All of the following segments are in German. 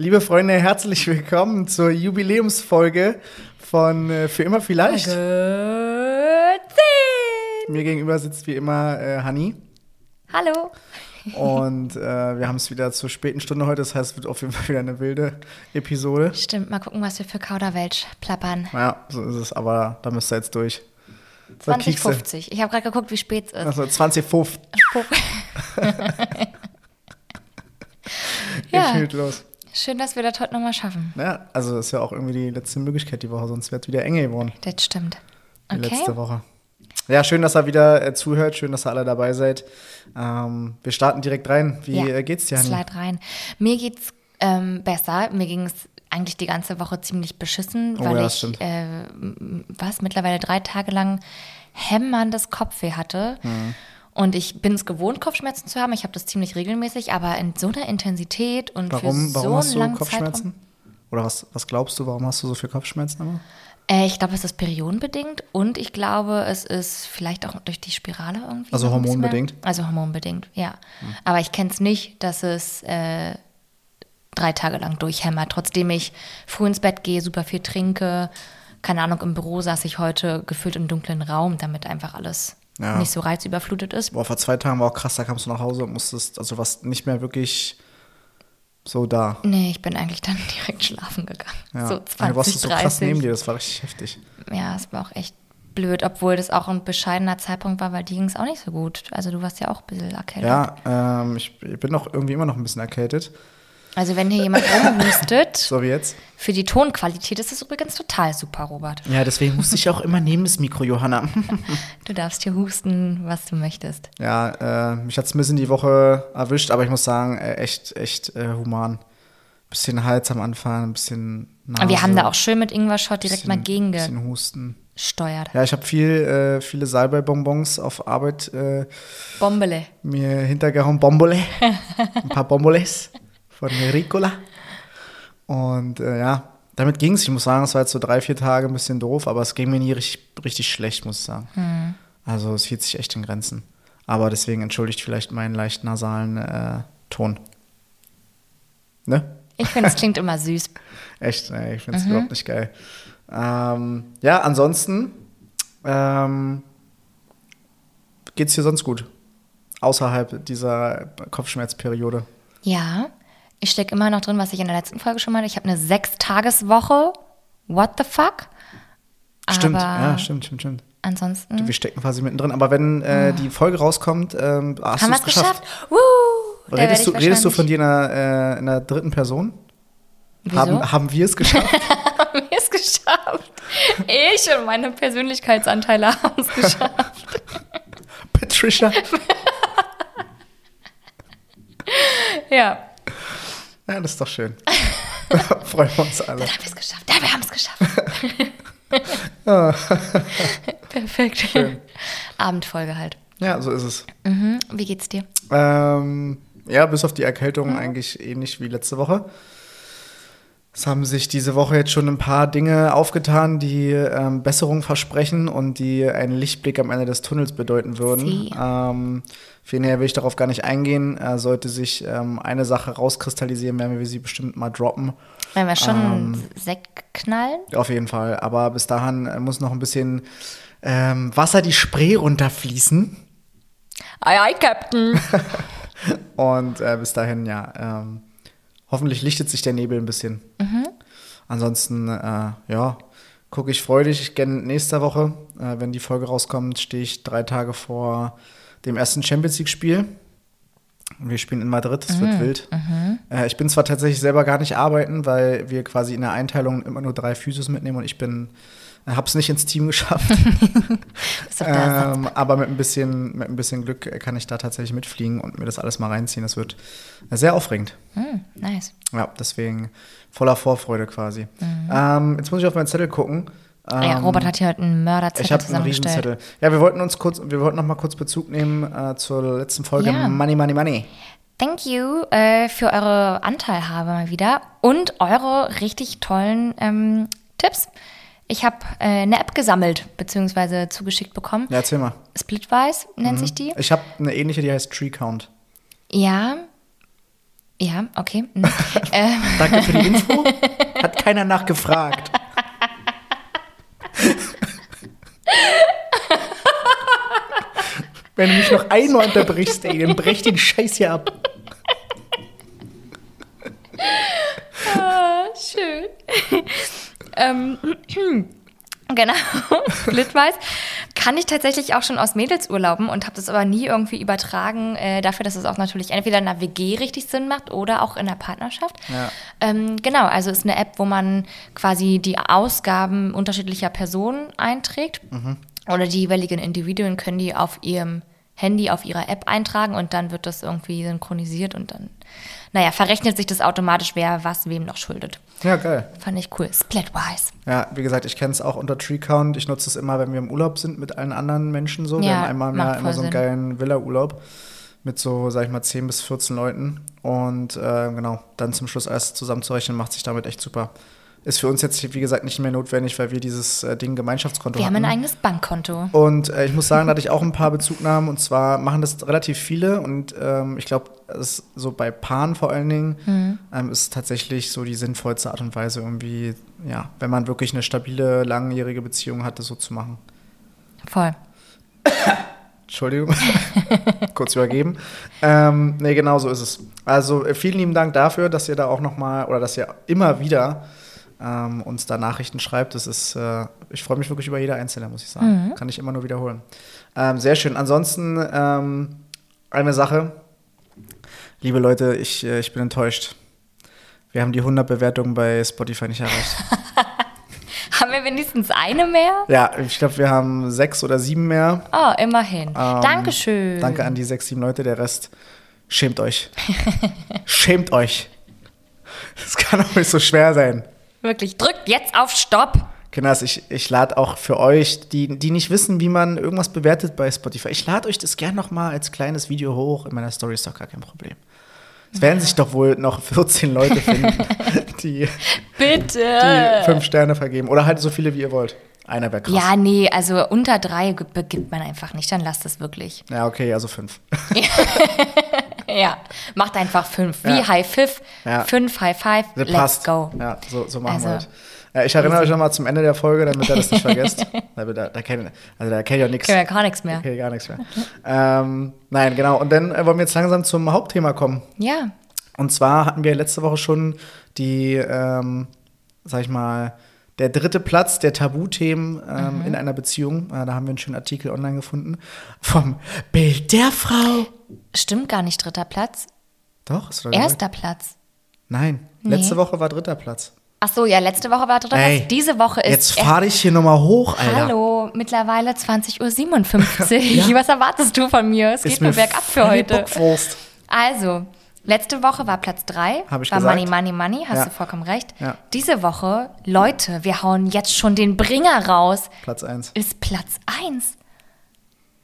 Liebe Freunde, herzlich willkommen zur Jubiläumsfolge von äh, Für immer vielleicht. Folge 10. Mir gegenüber sitzt wie immer äh, Hanni. Hallo. Und äh, wir haben es wieder zur späten Stunde heute, das heißt, es wird auf jeden Fall wieder eine wilde Episode. Stimmt, mal gucken, was wir für Kauderwelsch plappern. Ja, so ist es, aber da müsst ihr jetzt durch. So, Kiekse. 2050. Ich habe gerade geguckt, wie spät es ist. Also 2050. Ja. Geht los. Schön, dass wir das heute nochmal schaffen. Ja, also ist ja auch irgendwie die letzte Möglichkeit die Woche, sonst wäre es wieder enger geworden. Das stimmt. Die Okay. letzte Woche. Ja, schön, dass ihr wieder äh, zuhört. Schön, dass ihr alle dabei seid. Ähm, wir starten direkt rein. Wie Ja, äh, geht's dir, Hanni? Slide rein. Mir geht's ähm, besser. Mir ging es eigentlich die ganze Woche ziemlich beschissen, Oh weil ja, ich äh, was mittlerweile drei Tage lang hämmerndes Kopfweh hatte. Mhm. Und ich bin es gewohnt, Kopfschmerzen zu haben. Ich habe das ziemlich regelmäßig, aber in so einer Intensität und Warum, für warum so hast einen du langen Kopfschmerzen? Zeitraum. Oder was, was glaubst du, warum hast du so viel Kopfschmerzen immer? Äh, ich glaube, es ist periodenbedingt und ich glaube, es ist vielleicht auch durch die Spirale irgendwie. Also hormonbedingt? Also hormonbedingt, ja. Aber ich kenne es nicht, dass es äh, drei Tage lang durchhämmert, trotzdem ich früh ins Bett gehe, super viel trinke. Keine Ahnung, im Büro saß ich heute gefühlt im dunklen Raum, damit einfach alles Ja. nicht so reizüberflutet ist. Boah, vor zwei Tagen war auch krass, da kamst du nach Hause und musstest, also warst nicht mehr wirklich so da. Nee, ich bin eigentlich dann direkt schlafen gegangen. Ja. So Und du warst 20, so krass 30. neben dir, das war richtig heftig. Ja, es war auch echt blöd, obwohl das auch ein bescheidener Zeitpunkt war, weil dir ging es auch nicht so gut. Also du warst ja auch ein bisschen erkältet. Ja, ähm, ich, ich bin noch irgendwie immer noch ein bisschen erkältet, Also wenn hier jemand rumhustet, so wie jetzt. für die Tonqualität ist es übrigens total super, Robert. Ja, deswegen musste ich auch immer neben das Mikro, Johanna. Du darfst hier husten, was du möchtest. Ja, äh, mich hat es ein bisschen die Woche erwischt, aber ich muss sagen, äh, echt, echt äh, human. Bisschen Hals am Anfang, ein bisschen Nase. Aber wir haben da auch schön mit Ingwer-Shot direkt bisschen, mal gegengesteuert. Bisschen Husten. Ja, ich habe viel, äh, viele Salbei-Bonbons auf Arbeit äh, Bombele. mir hintergehauen. Bombole. ein paar Bomboles von Ricola. Und äh, ja, damit ging es. Ich muss sagen, es war jetzt so drei, vier Tage ein bisschen doof, aber es ging mir nie richtig, richtig schlecht, muss ich sagen. Hm. Also es hielt sich echt in Grenzen. Aber deswegen entschuldigt vielleicht meinen leicht nasalen äh, Ton. Ne? Ich finde, es klingt immer süß. Echt, ey, ich finde Mhm. es überhaupt nicht geil. Ähm, ja, ansonsten ähm, geht es dir sonst gut. Außerhalb dieser Kopfschmerzperiode. Ja, ich stecke immer noch drin, was ich in der letzten Folge schon meinte. Ich habe eine Sechstageswoche. What the fuck? Stimmt, Aber ja, stimmt, stimmt, stimmt. ansonsten Wir stecken quasi mittendrin. Aber wenn äh, die Folge rauskommt, ähm, hast haben du wir es es geschafft. geschafft. Woo! Redest du, redest du von dir in einer, äh, in einer dritten Person? Wieso? Haben, haben wir es geschafft? haben wir es geschafft. Ich und meine Persönlichkeitsanteile haben es geschafft. Patricia? ja, Ja, das ist doch schön. Freuen wir uns alle. dann haben wir es geschafft. Ja, wir haben es geschafft. Perfekt. Abendfolge halt. Ja, so ist es. Mhm. Wie geht's dir? Ähm, ja, bis auf die Erkältung eigentlich ähnlich wie letzte Woche. Es haben sich diese Woche jetzt schon ein paar Dinge aufgetan, die ähm, Besserung versprechen und die einen Lichtblick am Ende des Tunnels bedeuten würden. Ähm, viel näher will ich darauf gar nicht eingehen. Äh, sollte sich ähm, eine Sache rauskristallisieren, werden wir sie bestimmt mal droppen. Wenn wir schon Ähm. Sekt knallen? Auf jeden Fall. Aber bis dahin äh, muss noch ein bisschen ähm, Wasser die Spree runterfließen. Ei, ei, Captain. Und äh, bis dahin, ja, ähm, hoffentlich lichtet sich der Nebel ein bisschen. Ansonsten, äh, ja, gucke ich freudig. Ich gerne nächste Woche, äh, wenn die Folge rauskommt, stehe ich drei Tage vor dem ersten Champions League-Spiel. Wir spielen in Madrid, es wird wild. Äh, ich bin zwar tatsächlich selber gar nicht arbeiten, weil wir quasi in der Einteilung immer nur drei Physios mitnehmen und ich bin, äh, habe es nicht ins Team geschafft. Ähm, aber mit ein, bisschen, mit ein bisschen Glück äh, kann ich da tatsächlich mitfliegen und mir das alles mal reinziehen. Das wird äh, sehr aufregend. Hm, nice. Ja, deswegen voller Vorfreude quasi. Ähm, jetzt muss ich auf meinen Zettel gucken. Ähm, ja, Robert hat hier heute einen ich Mörderzettel habe einen zusammengestellt. Riesenzettel. Ja, wir wollten uns kurz, wir wollten noch mal kurz Bezug nehmen äh, zur letzten Folge Ja. Money, Money, Money. Thank you äh, für eure Anteilhabe mal wieder und eure richtig tollen ähm, Tipps. Ich habe äh, eine App gesammelt bzw. zugeschickt bekommen. Ja, erzähl mal. Splitwise nennt sich die. Ich habe eine ähnliche, die heißt Tree Count. Ja. Ja, okay. Mhm. ähm, Danke für die Info. Hat keiner nachgefragt. Wenn du mich noch einmal unterbrichst, ey, dann brech den Scheiß hier ab. ah, schön. ähm, Genau, Splitwise kann ich tatsächlich auch schon aus Mädelsurlauben und habe das aber nie irgendwie übertragen äh, dafür, dass es auch natürlich entweder in einer WG richtig Sinn macht oder auch in der Partnerschaft. Ja. Ähm, genau, also ist eine App, wo man quasi die Ausgaben unterschiedlicher Personen einträgt Mhm. oder die jeweiligen Individuen können die auf ihrem Handy, auf ihrer App eintragen und dann wird das irgendwie synchronisiert und dann, naja, verrechnet sich das automatisch, wer was wem noch schuldet. Ja, geil. Fand ich cool. Splitwise. Ja, wie gesagt, ich kenne es auch unter Tree Count. Ich nutze es immer, wenn wir im Urlaub sind mit allen anderen Menschen so. wir Ja, haben einmal im Jahr immer so einen geilen Villa-Urlaub mit so, sag ich mal, 10 bis 14 Leuten. Und äh, genau, dann zum Schluss alles zusammenzurechnen, macht sich damit echt super. Ist für uns jetzt, wie gesagt, nicht mehr notwendig, weil wir dieses äh, Ding Gemeinschaftskonto Wir haben hatten. ein eigenes Bankkonto. Und äh, ich muss sagen, da hatte ich auch ein paar Bezugnahmen. Und zwar machen das relativ viele. Und ähm, ich glaube, so bei Paaren vor allen Dingen ähm, ist tatsächlich so die sinnvollste Art und Weise irgendwie, ja, wenn man wirklich eine stabile, langjährige Beziehung hat, das so zu machen. Voll. Entschuldigung, kurz übergeben. Ähm, nee, genau so ist es. Also vielen lieben Dank dafür, dass ihr da auch noch mal oder dass ihr immer wieder ähm, uns da Nachrichten schreibt. Das ist, äh, ich freue mich wirklich über jede einzelne, muss ich sagen. Kann ich immer nur wiederholen. Ähm, sehr schön. Ansonsten ähm, eine Sache, liebe Leute, ich, äh, ich bin enttäuscht. Wir haben die 100 Bewertungen bei Spotify nicht erreicht. Haben wir wenigstens eine mehr? ja, ich glaube, wir haben sechs oder sieben mehr. Oh, immerhin. Ähm, Dankeschön. Danke an die sechs, sieben Leute. Der Rest, schämt euch. schämt euch. Das kann auch nicht so schwer sein. Wirklich. Drückt jetzt auf Stopp. Kinders, ich, ich lade auch für euch, die, die nicht wissen, wie man irgendwas bewertet bei Spotify, ich lade euch das gern noch mal als kleines Video hoch. In meiner Story ist doch gar kein Problem. Es werden sich doch wohl noch 14 Leute finden, die, Bitte. die fünf Sterne vergeben. Oder halt so viele, wie ihr wollt. Einer wäre krass. Ja, nee, also unter drei begibt man einfach nicht. Dann lasst es wirklich. Ja, okay, also fünf. Ja, macht einfach fünf. Wie Ja. High Five, Ja. fünf, High Five, Das let's passt. go. Ja, so, so machen Also, wir das. Ja, ich erinnere euch nochmal zum Ende der Folge, damit ihr das nicht vergesst. Weil da, da kennt, also da kennt ihr nichts. Können wir gar nichts mehr. Okay, gar nichts mehr. ähm, nein, genau. Und dann äh, wollen wir jetzt langsam zum Hauptthema kommen. Ja, Und zwar hatten wir letzte Woche schon die, ähm, sag ich mal, der dritte Platz der Tabuthemen ähm, in einer Beziehung. Äh, da haben wir einen schönen Artikel online gefunden. Vom Bild der Frau. stimmt gar nicht dritter Platz. Doch, hast du da gesagt? Erster Platz. Nein, Nee. letzte Woche war dritter Platz. Ach so, ja, letzte Woche war dritter Ey, Platz. Diese Woche ist Jetzt fahre ich hier nochmal hoch, Alter. Hallo, mittlerweile 20.57 Uhr. Was erwartest du von mir? Es geht Ist nur mir bergab für heute. Bockwurst. Also, letzte Woche war Platz 3. Hab ich war gesagt. Money, Money, Money, hast Ja. du vollkommen recht. Ja. Diese Woche, Leute, wir hauen jetzt schon den Bringer raus, Platz 1. ist Platz 1.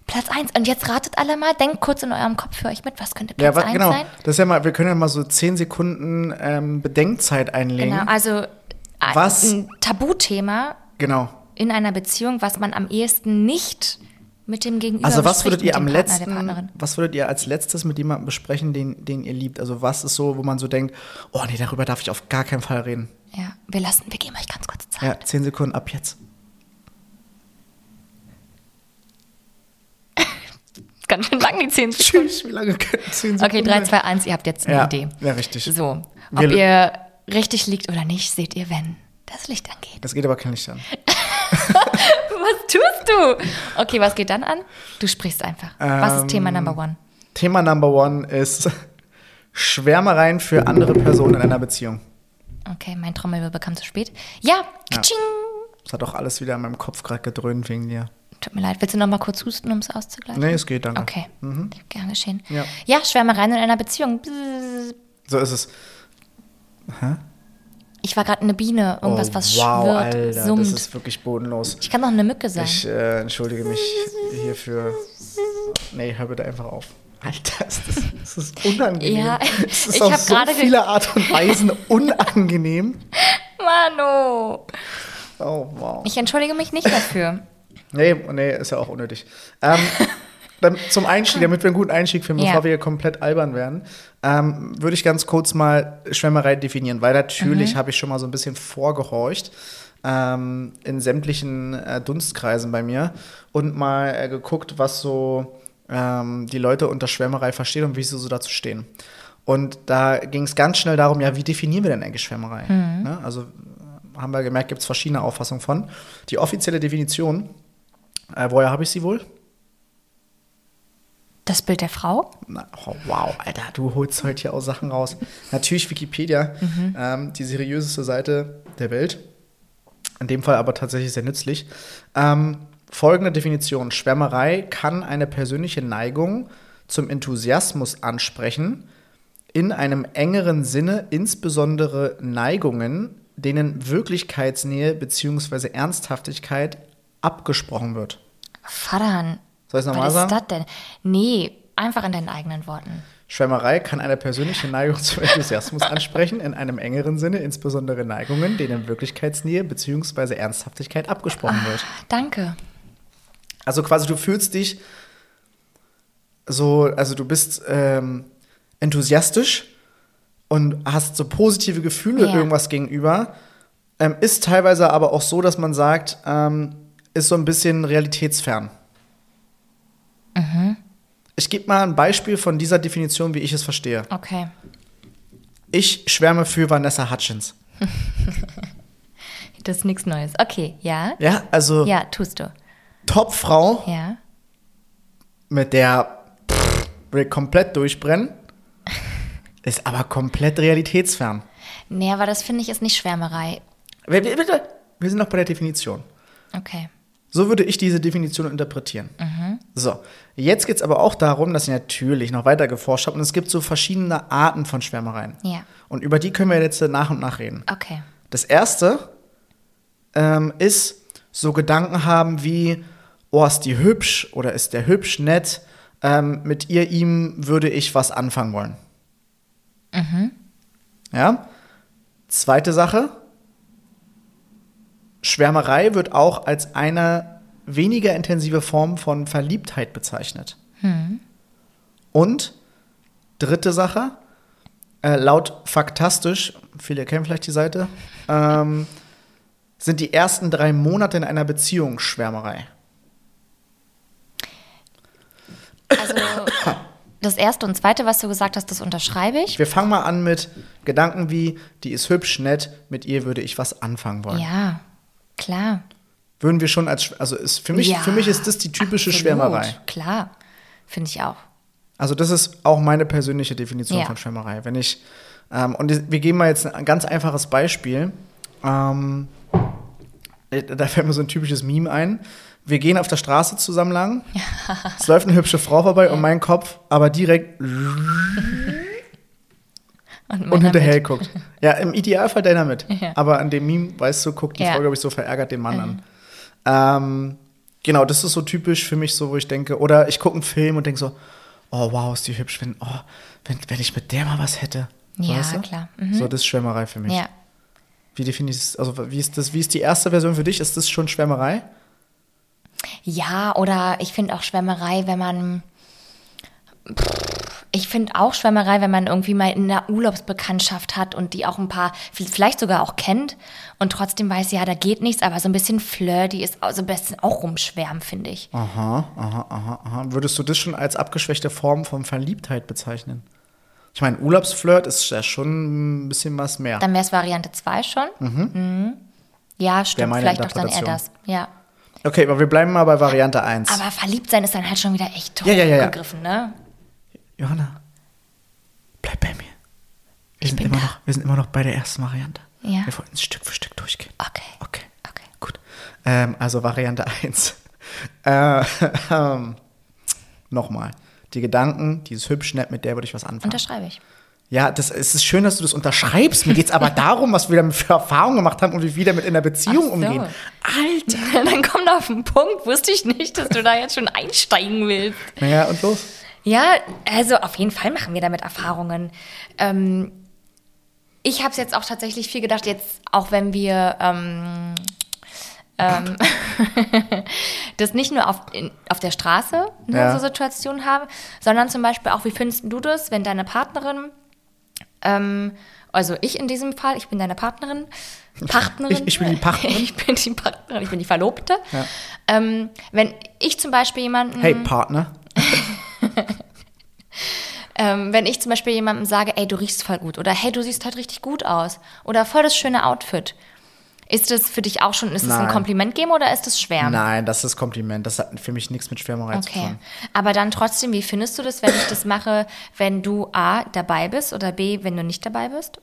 Platz 1. Und jetzt ratet alle mal, denkt kurz in eurem Kopf für euch mit, was könnte Ja, Platz 1 genau. sein? Das ist ja mal, wir können ja mal so 10 Sekunden ähm, Bedenkzeit einlegen. Genau, also ein- Was? ein Tabuthema Genau. in einer Beziehung, was man am ehesten nicht mit dem Gegenüber Also was würdet ihr am Partner, letzten, was würdet ihr als letztes mit jemandem besprechen, den, den ihr liebt? Also was ist so, wo man so denkt, oh nee, darüber darf ich auf gar keinen Fall reden. Ja, wir lassen, wir geben euch ganz kurz Zeit. Ja, 10 Sekunden ab jetzt. Ganz schön lang, die 10 Sekunden. Tschüss, wie lange können 10 Sekunden Okay, 3, sein? 2, 1, ihr habt jetzt eine ja, Idee. Ja, richtig. So, ob Wir- ihr richtig liegt oder nicht, seht ihr, wenn das Licht angeht. Das geht aber kein Licht an. Was tust du? Okay, was geht dann an? Du sprichst einfach. was ist Ähm, Thema Number One? Thema Number One ist Schwärmereien für andere Personen in einer Beziehung. Okay, mein Trommelwirbel kam zu spät. Ja, Katsching. Das hat auch alles wieder in meinem Kopf gerade gedröhnt wegen dir. Tut mir leid, willst du noch mal kurz husten, um es auszugleichen? Nee, es geht, danke. Okay, gern geschehen. Ja. ja, Schwärmereien in einer Beziehung. So ist es. Ich war gerade eine Biene, irgendwas, oh, was wow, schwirrt, Alter, summt. das ist wirklich bodenlos. ich kann doch eine Mücke sein. Ich äh, entschuldige mich hierfür. Nee, hör bitte einfach auf. Alter, ist das, das ist unangenehm. Ja, es ist ich auf so viele Art und Weisen unangenehm. Mano. Oh, wow. Ich entschuldige mich nicht dafür. Nee, nee, ist ja auch unnötig. Ähm, zum Einstieg, damit wir einen guten Einstieg finden, Ja. bevor wir hier komplett albern werden, ähm, würde ich ganz kurz mal Schwärmerei definieren, weil natürlich Mhm. habe ich schon mal so ein bisschen vorgehorcht ähm, in sämtlichen äh, Dunstkreisen bei mir und mal äh, geguckt, was so ähm, die Leute unter Schwärmerei verstehen und wie sie so dazu stehen. Und da ging es ganz schnell darum, ja, wie definieren wir denn eigentlich Schwärmerei? Mhm. Ne? Also äh, haben wir gemerkt, gibt es verschiedene Auffassungen von. Die offizielle Definition, äh, woher habe ich sie wohl? Das Bild der Frau? Oh, wow, Alter, du holst heute hier auch Sachen raus. Natürlich Wikipedia, ähm, die seriöseste Seite der Welt. In dem Fall aber tatsächlich sehr nützlich. Ähm, folgende Definition: Schwärmerei kann eine persönliche Neigung zum Enthusiasmus ansprechen, in einem engeren Sinne insbesondere Neigungen, denen Wirklichkeitsnähe bzw. Ernsthaftigkeit abgesprochen wird. Vater, Soll ich es nochmal was sagen? ist das denn? Nee, einfach in deinen eigenen Worten. Schwärmerei kann eine persönliche Neigung zum Enthusiasmus ansprechen, in einem engeren Sinne, insbesondere Neigungen, denen Wirklichkeitsnähe bzw. Ernsthaftigkeit abgesprochen wird. Danke. Also quasi du fühlst dich so, also du bist ähm, enthusiastisch und hast so positive Gefühle Ja. irgendwas gegenüber. Ähm, ist teilweise aber auch so, dass man sagt, ähm, ist so ein bisschen realitätsfern. Ich gebe mal ein Beispiel von dieser Definition, wie ich es verstehe. Okay. Ich schwärme für Vanessa Hutchins. Das ist nichts Neues. Okay, ja? Ja, also Ja, tust du. Topfrau, Ja. mit der pff, will komplett durchbrennen, ist aber komplett realitätsfern. Nee, aber das finde ich ist nicht Schwärmerei. Wir wir sind noch bei der Definition. Okay. So würde ich diese Definition interpretieren. So, jetzt geht es aber auch darum, dass ich natürlich noch weiter geforscht habe und es gibt so verschiedene Arten von Schwärmereien. Ja. Und über die können wir jetzt nach und nach reden. Okay. Das erste ähm, ist so Gedanken haben wie, oh, ist die hübsch oder ist der hübsch, nett, ähm, mit ihr, ihm würde ich was anfangen wollen. Ja. Zweite Sache, Schwärmerei wird auch als eine weniger intensive Form von Verliebtheit bezeichnet. Und dritte Sache, äh, laut Faktastisch, viele kennen vielleicht die Seite, ähm, sind die ersten drei Monate in einer Beziehung Schwärmerei. Also das erste und zweite, was du gesagt hast, das unterschreibe ich. Wir fangen mal an mit Gedanken wie, die ist hübsch, nett, mit ihr würde ich was anfangen wollen. Ja, klar. Würden wir schon als, also ist, für, mich, Ja, für mich ist das die typische absolut, Schwärmerei. Klar, finde ich auch. Also das ist auch meine persönliche Definition Ja. von Schwärmerei. Wenn ich, ähm, und wir geben mal jetzt ein ganz einfaches Beispiel. Ähm, äh, da fällt mir so ein typisches Meme ein. Wir gehen auf der Straße zusammen lang. Es läuft eine hübsche Frau vorbei und mein Kopf aber direkt Und, und hinterher guckt. Ja, im Idealfall deiner mit. Ja. Aber an dem Meme, weißt du, guckt die Ja. Mhm. Frau, glaube ich, so verärgert den Mann an. Ähm, genau, das ist so typisch für mich so, wo ich denke, oder ich gucke einen Film und denke so, oh wow, ist die hübsch, wenn, oh, wenn, wenn ich mit der mal was hätte. Ja, weißt du? klar. Mhm. So, das ist Schwärmerei für mich. Ja. Wie definierst du also wie ist das, wie ist die erste Version für dich? Ist das schon Schwärmerei? Ja, oder ich finde auch Schwärmerei, wenn man. Ich finde auch Schwärmerei, wenn man irgendwie mal in einer Urlaubsbekanntschaft hat und die auch ein paar, vielleicht sogar auch kennt und trotzdem weiß, ja, da geht nichts, aber so ein bisschen flirty ist also am besten auch rumschwärmen, finde ich. Aha, aha, aha, aha. Würdest du das schon als abgeschwächte Form von Verliebtheit bezeichnen? Ich meine, Urlaubsflirt ist ja schon ein bisschen was mehr. Dann wäre es Variante 2 schon. Mhm. Ja, stimmt, vielleicht doch dann eher das. Ja. Okay, aber wir bleiben mal bei Variante 1. Aber verliebt sein ist dann halt schon wieder echt Ja, ja, ja, ja. gegriffen, ne? Johanna, bleib bei mir. Wir sind, bin immer da. noch, wir sind immer noch bei der ersten Variante. Ja. Wir wollten Stück für Stück durchgehen. Okay. Okay, Okay. gut. Ähm, also Variante 1. Äh, ähm, Nochmal. Die Gedanken, dieses hübsch nett, mit der würde ich was anfangen. Unterschreibe ich. Ja, das, es ist schön, dass du das unterschreibst. Mir geht es aber darum, was wir damit für Erfahrungen gemacht haben und wie wir damit in der Beziehung so. umgehen. Alter. Dann komm doch auf den Punkt. Wusste ich nicht, dass du da jetzt schon einsteigen willst. Naja, und los. Ja, also auf jeden Fall machen wir damit Erfahrungen. Ähm, ich habe es jetzt auch tatsächlich viel gedacht, jetzt auch wenn wir ähm, ähm, das nicht nur auf, in, auf der Straße ne, Ja. so Situationen haben, sondern zum Beispiel auch, wie findest du das, wenn deine Partnerin, ähm, also ich in diesem Fall, ich bin deine Partnerin, Partnerin. Ich- ich bin die Partnerin. Ich bin die Partnerin, ich bin die Verlobte. Ja. Ähm, wenn ich zum Beispiel jemanden, Hey, Partner. ähm, wenn ich zum Beispiel jemandem sage, ey, du riechst voll gut oder hey, du siehst heute richtig gut aus oder voll das schöne Outfit, ist das für dich auch schon, ist das ein Nein. Kompliment geben oder ist das schwer? Nein, das ist Kompliment. Das hat für mich nichts mit Schwärmerei zu Okay. tun. Aber dann trotzdem, wie findest du das, wenn ich das mache, wenn du A, dabei bist oder B, wenn du nicht dabei bist?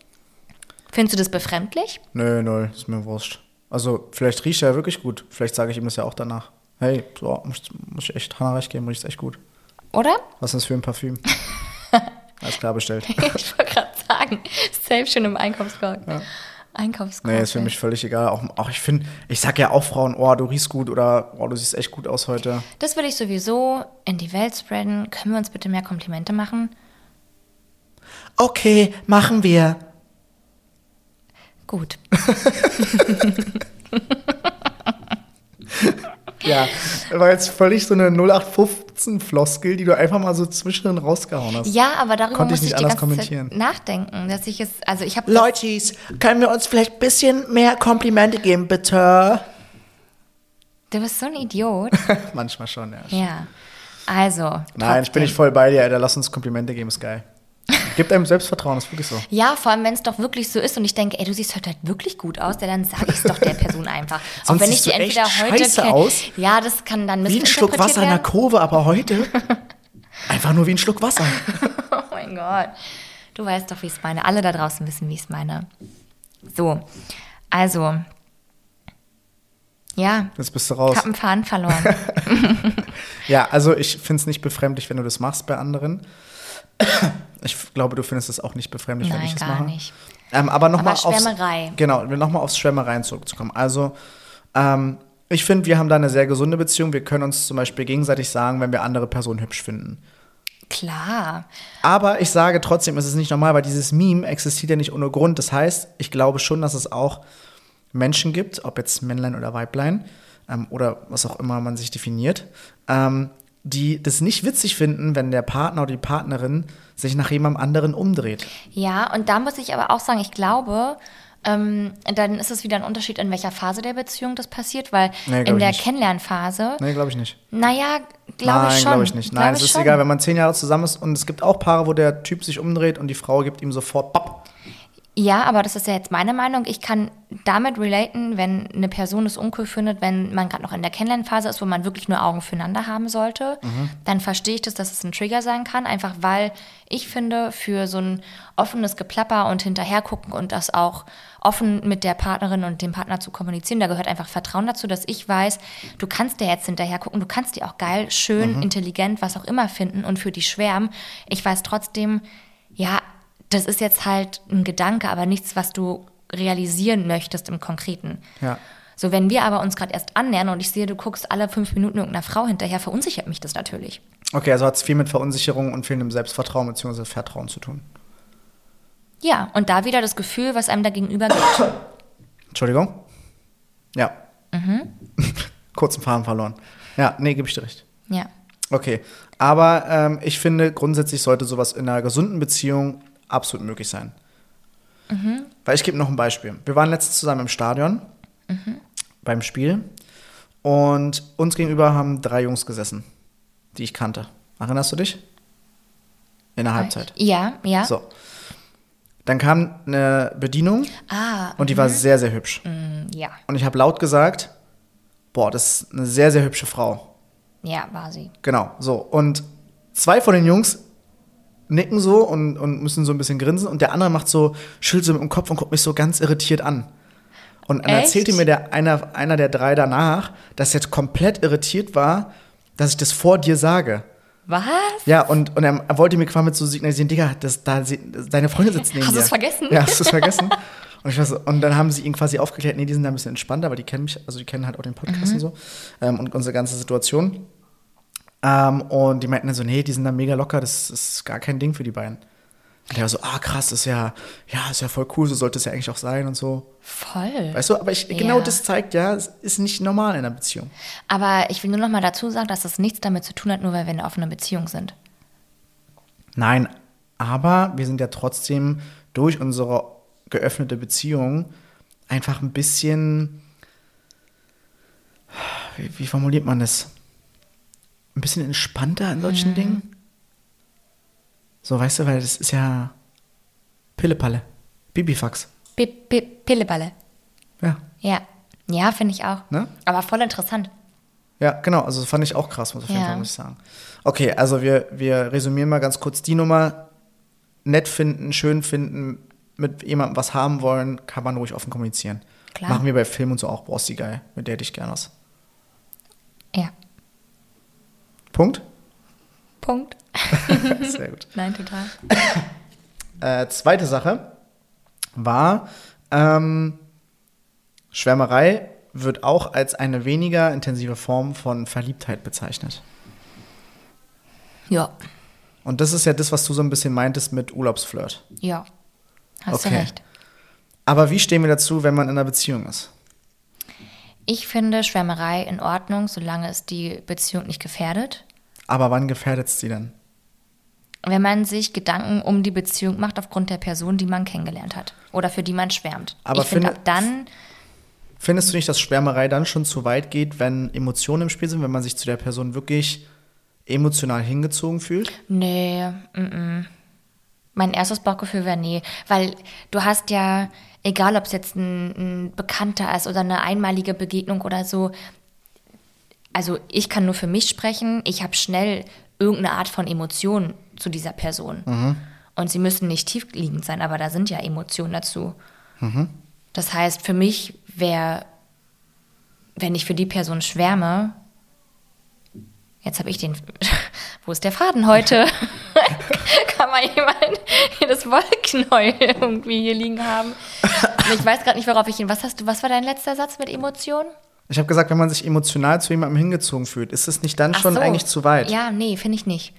Findest du das befremdlich? Nö, null, ist mir wurscht. Also, vielleicht riecht er ja wirklich gut. Vielleicht sage ich ihm das ja auch danach. Hey, so, muss, muss ich echt Hannah recht geben, riecht echt gut. Oder? Was ist das für ein Parfüm? Alles klar bestellt. ich wollte gerade sagen, safe schon im Einkaufskorb. Einkaufskorb. Nee, ist für mich völlig egal. Auch, auch ich finde, ich sag ja auch Frauen, oh, du riechst gut oder oh, du siehst echt gut aus heute. Das will ich sowieso in die Welt spreaden. Können wir uns bitte mehr Komplimente machen? Okay, machen wir. Gut. Ja, war jetzt völlig so eine 0815-Floskel, die du einfach mal so zwischendrin rausgehauen hast. Ja, aber darüber Konnte muss ich ich, nicht die anders ganze nachdenken, dass ich es, also ich habe Leutis, können wir uns vielleicht ein bisschen mehr Komplimente geben, bitte? Du bist so ein Idiot. Manchmal schon, ja. ja. Also. Nein, ich bin nicht voll bei dir, Alter. Lass uns Komplimente geben, ist geil. Gibt einem Selbstvertrauen, ist wirklich so. Ja, vor allem, wenn es doch wirklich so ist und ich denke, ey, du siehst heute halt wirklich gut aus, ja, dann sage ich es doch der Person einfach. Auch wenn ich die entweder heute scheiße aus. Ja, das kann dann Wie ein Schluck Wasser in der werden. Kurve, aber heute einfach nur wie ein Schluck Wasser. Oh mein Gott. Du weißt doch, wie ich es meine. Alle da draußen wissen, wie ich es meine. So, also. Ja, Jetzt bist du ich raus. habe einen Faden verloren. Ja, also ich finde es nicht befremdlich, wenn du das machst bei anderen. Ich glaube, du findest es auch nicht befremdlich, wenn Nein, ich das gar mache. nicht. Ähm, aber nochmal aufs, genau, nochmal aufs Schwärmereien zurückzukommen. Also, ähm, ich finde, wir haben da eine sehr gesunde Beziehung. Wir können uns zum Beispiel gegenseitig sagen, wenn wir andere Personen hübsch finden. Klar. Aber ich sage trotzdem, es ist nicht normal, weil dieses Meme existiert ja nicht ohne Grund. Das heißt, ich glaube schon, dass es auch Menschen gibt, ob jetzt Männlein oder Weiblein ähm, oder was auch immer man sich definiert, ähm, die das nicht witzig finden, wenn der Partner oder die Partnerin sich nach jemandem anderen umdreht. Ja, und da muss ich aber auch sagen, ich glaube, ähm, dann ist es wieder ein Unterschied, in welcher Phase der Beziehung das passiert, weil Nee, in der nicht. Kennenlernphase, Nee, glaube ich nicht. naja, glaube Nein, ich schon. glaube ich nicht. Nein, Glaub es ist schon. egal, wenn man zehn Jahre zusammen ist und es gibt auch Paare, wo der Typ sich umdreht und die Frau gibt ihm sofort Papp. Ja, aber das ist ja jetzt meine Meinung. Ich kann damit relaten, wenn eine Person es uncool findet, wenn man gerade noch in der Kennenlernphase ist, wo man wirklich nur Augen füreinander haben sollte, dann verstehe ich das, dass es ein Trigger sein kann. Einfach weil ich finde, für so ein offenes Geplapper und hinterhergucken und das auch offen mit der Partnerin und dem Partner zu kommunizieren, da gehört einfach Vertrauen dazu, dass ich weiß, du kannst dir jetzt hinterher gucken, du kannst die auch geil, schön, intelligent, was auch immer finden und für die schwärmen. Ich weiß trotzdem, ja, das ist jetzt halt ein Gedanke, aber nichts, was du realisieren möchtest im Konkreten. Ja. So, wenn wir aber uns gerade erst annähern und ich sehe, du guckst alle fünf Minuten irgendeiner Frau hinterher, verunsichert mich das natürlich. Okay, also hat es viel mit Verunsicherung und fehlendem Selbstvertrauen bzw. Vertrauen zu tun. Ja, und da wieder das Gefühl, was einem da gegenüber gibt. Entschuldigung? Ja. Mhm. Kurzen Faden verloren. Ja, nee, gebe ich dir recht. Ja. Okay. Aber ähm, ich finde, grundsätzlich sollte sowas in einer gesunden Beziehung absolut möglich sein. Mhm. Weil ich gebe noch ein Beispiel. Wir waren letztens zusammen im Stadion Mhm. beim Spiel und uns gegenüber haben drei Jungs gesessen, die ich kannte. Erinnerst du dich? In der Halbzeit. Ja, ja. So. Dann kam eine Bedienung Ah, und die war sehr, sehr hübsch. mm, ja. Und ich habe laut gesagt, boah, das ist eine sehr, sehr hübsche Frau. Ja, war sie. Genau, so. Und zwei von den Jungs nicken so und, und müssen so ein bisschen grinsen und der andere macht so, schüttelt so mit dem Kopf und guckt mich so ganz irritiert an. Und dann Echt? erzählte mir der, einer, einer der drei danach, dass er jetzt komplett irritiert war, dass ich das vor dir sage. Was? Ja, und, und er, er wollte mir quasi mit so signalisieren, Digga, das, da, sie- deine Freundin sitzt neben Hast dir. du's vergessen? Ja, hast du es vergessen? Und, ich war so, und dann haben sie ihn quasi aufgeklärt, nee, die sind da ein bisschen entspannter, weil die kennen mich, also die kennen halt auch den Podcast Mhm. und so ähm, und unsere ganze Situation. Ähm, und die meinten dann so, nee, die sind da mega locker, das ist gar kein Ding für die beiden. Und der war so, ah krass, ist ja, ja, ist ja voll cool, so sollte es ja eigentlich auch sein und so. Voll. Weißt du, aber ich, genau Ja. das zeigt ja, es ist nicht normal in einer Beziehung. Aber ich will nur noch mal dazu sagen, dass das nichts damit zu tun hat, nur weil wir in einer offenen Beziehung sind. Nein, aber wir sind ja trotzdem durch unsere geöffnete Beziehung einfach ein bisschen, wie, wie formuliert man das? Ein bisschen entspannter in solchen Mhm. Dingen. So, weißt du, weil das ist ja Pillepalle, Bibifax. Pi- Pi- Pilleballe. Ja, Ja. Ja, finde ich auch. Ne? Aber voll interessant. ja, genau. Also das fand ich auch krass, muss auf jeden Ja. Fall muss ich sagen. Okay, also wir, wir resümieren mal ganz kurz die Nummer. Nett finden, schön finden, mit jemandem was haben wollen, kann man ruhig offen kommunizieren. Klar. Machen wir bei Film und so auch. Boah, ist die geil. Mit der hätte ich gern was. Ja. Punkt? Punkt. Sehr gut. Nein, total. Äh, zweite Sache war, ähm, Schwärmerei wird auch als eine weniger intensive Form von Verliebtheit bezeichnet. Ja. Und das ist ja das, was du so ein bisschen meintest mit Urlaubsflirt. Ja. Hast Okay. du recht. Aber wie stehen wir dazu, wenn man in einer Beziehung ist? Ich finde Schwärmerei in Ordnung, solange es die Beziehung nicht gefährdet. Aber wann gefährdet es sie denn? Wenn man sich Gedanken um die Beziehung macht aufgrund der Person, die man kennengelernt hat oder für die man schwärmt. Aber ich finde, finde- ab dann, Findest du nicht, dass Schwärmerei dann schon zu weit geht, wenn Emotionen im Spiel sind, wenn man sich zu der Person wirklich emotional hingezogen fühlt? nee, mm -mm. mein erstes Bauchgefühl wäre nee. Weil du hast ja, egal ob es jetzt ein, ein Bekannter ist oder eine einmalige Begegnung oder so, also ich kann nur für mich sprechen, ich habe schnell irgendeine Art von Emotion zu dieser Person. Und sie müssen nicht tiefliegend sein, aber da sind ja Emotionen dazu. Das heißt, für mich wäre, wenn ich für die Person schwärme, jetzt habe ich den, wo ist der Faden heute? Kann mal jemand hier das Wollknäuel irgendwie hier liegen haben? Ich weiß gerade nicht, worauf ich hin. Was hast du, was war dein letzter Satz mit Emotionen? Ich habe gesagt, wenn man sich emotional zu jemandem hingezogen fühlt, ist es nicht dann schon so. eigentlich zu weit? Ja, nee, finde ich nicht.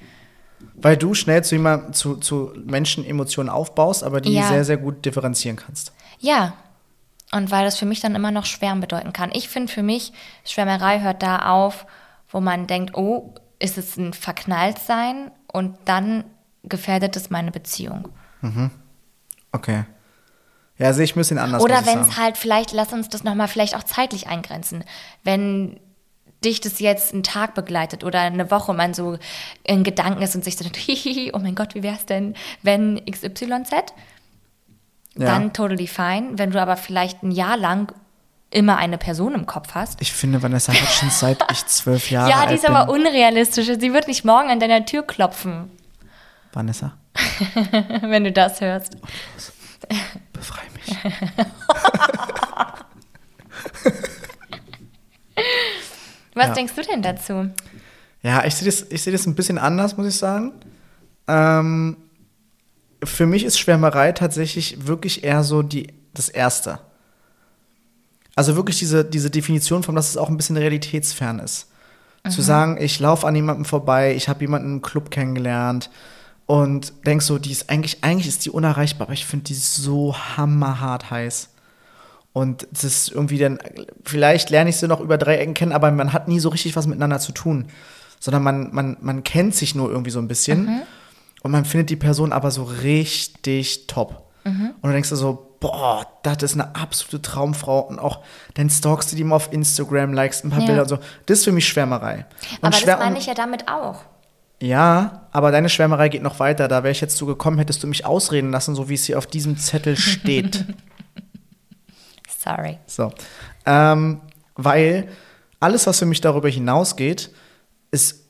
Weil du schnell zu jemandem, zu, zu Menschen Emotionen aufbaust, aber die Ja. sehr, sehr gut differenzieren kannst. Ja. Und weil das für mich dann immer noch Schwärmen bedeuten kann. Ich finde für mich, Schwärmerei hört da auf, wo man denkt, oh, ist es ein Verknalltsein und dann gefährdet es meine Beziehung. Okay. Ja, sehe ich ein bisschen anders. Oder wenn es halt, vielleicht, lass uns das nochmal vielleicht auch zeitlich eingrenzen. Wenn dich das jetzt einen Tag begleitet oder eine Woche man so in Gedanken ist und sich so denkt, hihihi, oh mein Gott, wie wär's denn, wenn XYZ? Ja. Dann totally fine. Wenn du aber vielleicht ein Jahr lang immer eine Person im Kopf hast. Ich finde, Vanessa hat schon seit ich zwölf Jahre ja, die ist aber unrealistisch. Sie wird nicht morgen an deiner Tür klopfen, Vanessa, wenn du das hörst. befrei mich. Was Ja. denkst du denn dazu? Ja, ich sehe das, ich sehe das ein bisschen anders, muss ich sagen. Ähm, für mich ist Schwärmerei tatsächlich wirklich eher so die, das Erste. Also wirklich diese, diese Definition von, dass es auch ein bisschen realitätsfern ist. Zu sagen, ich laufe an jemandem vorbei, ich habe jemanden im Club kennengelernt und denk so, die ist eigentlich, eigentlich ist die unerreichbar, aber ich finde die so hammerhart heiß. Und es ist irgendwie dann, vielleicht lerne ich sie noch über drei Ecken kennen, aber man hat nie so richtig was miteinander zu tun. Sondern man, man, man kennt sich nur irgendwie so ein bisschen. Und man findet die Person aber so richtig top. Und du denkst dir so, boah, das ist eine absolute Traumfrau. Und auch dann stalkst du die mal auf Instagram, likest ein paar Ja. Bilder und so. Das ist für mich Schwärmerei. Und aber Schwär- das meine ich ja damit auch. Ja, aber deine Schwärmerei geht noch weiter. Da wäre ich jetzt zu gekommen, hättest du mich ausreden lassen, so wie es hier auf diesem Zettel steht. Sorry. So. Ähm, weil alles, was für mich darüber hinausgeht, ist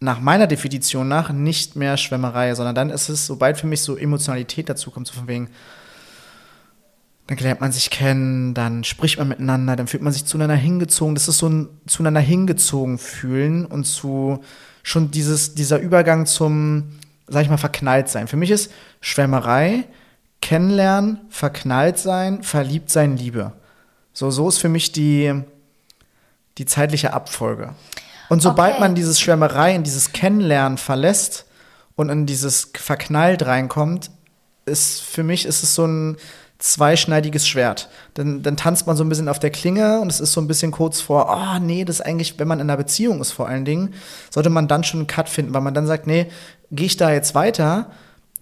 nach meiner Definition nach nicht mehr Schwärmerei, sondern dann ist es, sobald für mich so Emotionalität dazu kommt, so von wegen, dann lernt man sich kennen, dann spricht man miteinander, dann fühlt man sich zueinander hingezogen. Das ist so ein zueinander hingezogen fühlen und zu schon dieses, dieser Übergang zum, sag ich mal, verknallt sein. Für mich ist Schwärmerei, kennenlernen, verknallt sein, verliebt sein, Liebe. So, so ist für mich die, die zeitliche Abfolge. Und sobald Okay. man dieses Schwärmerei und dieses Kennenlernen verlässt und in dieses verknallt reinkommt, ist für mich ist es so ein zweischneidiges Schwert. Dann, dann tanzt man so ein bisschen auf der Klinge und es ist so ein bisschen kurz vor, oh nee, das ist eigentlich, wenn man in einer Beziehung ist vor allen Dingen, sollte man dann schon einen Cut finden, weil man dann sagt, nee, gehe ich da jetzt weiter,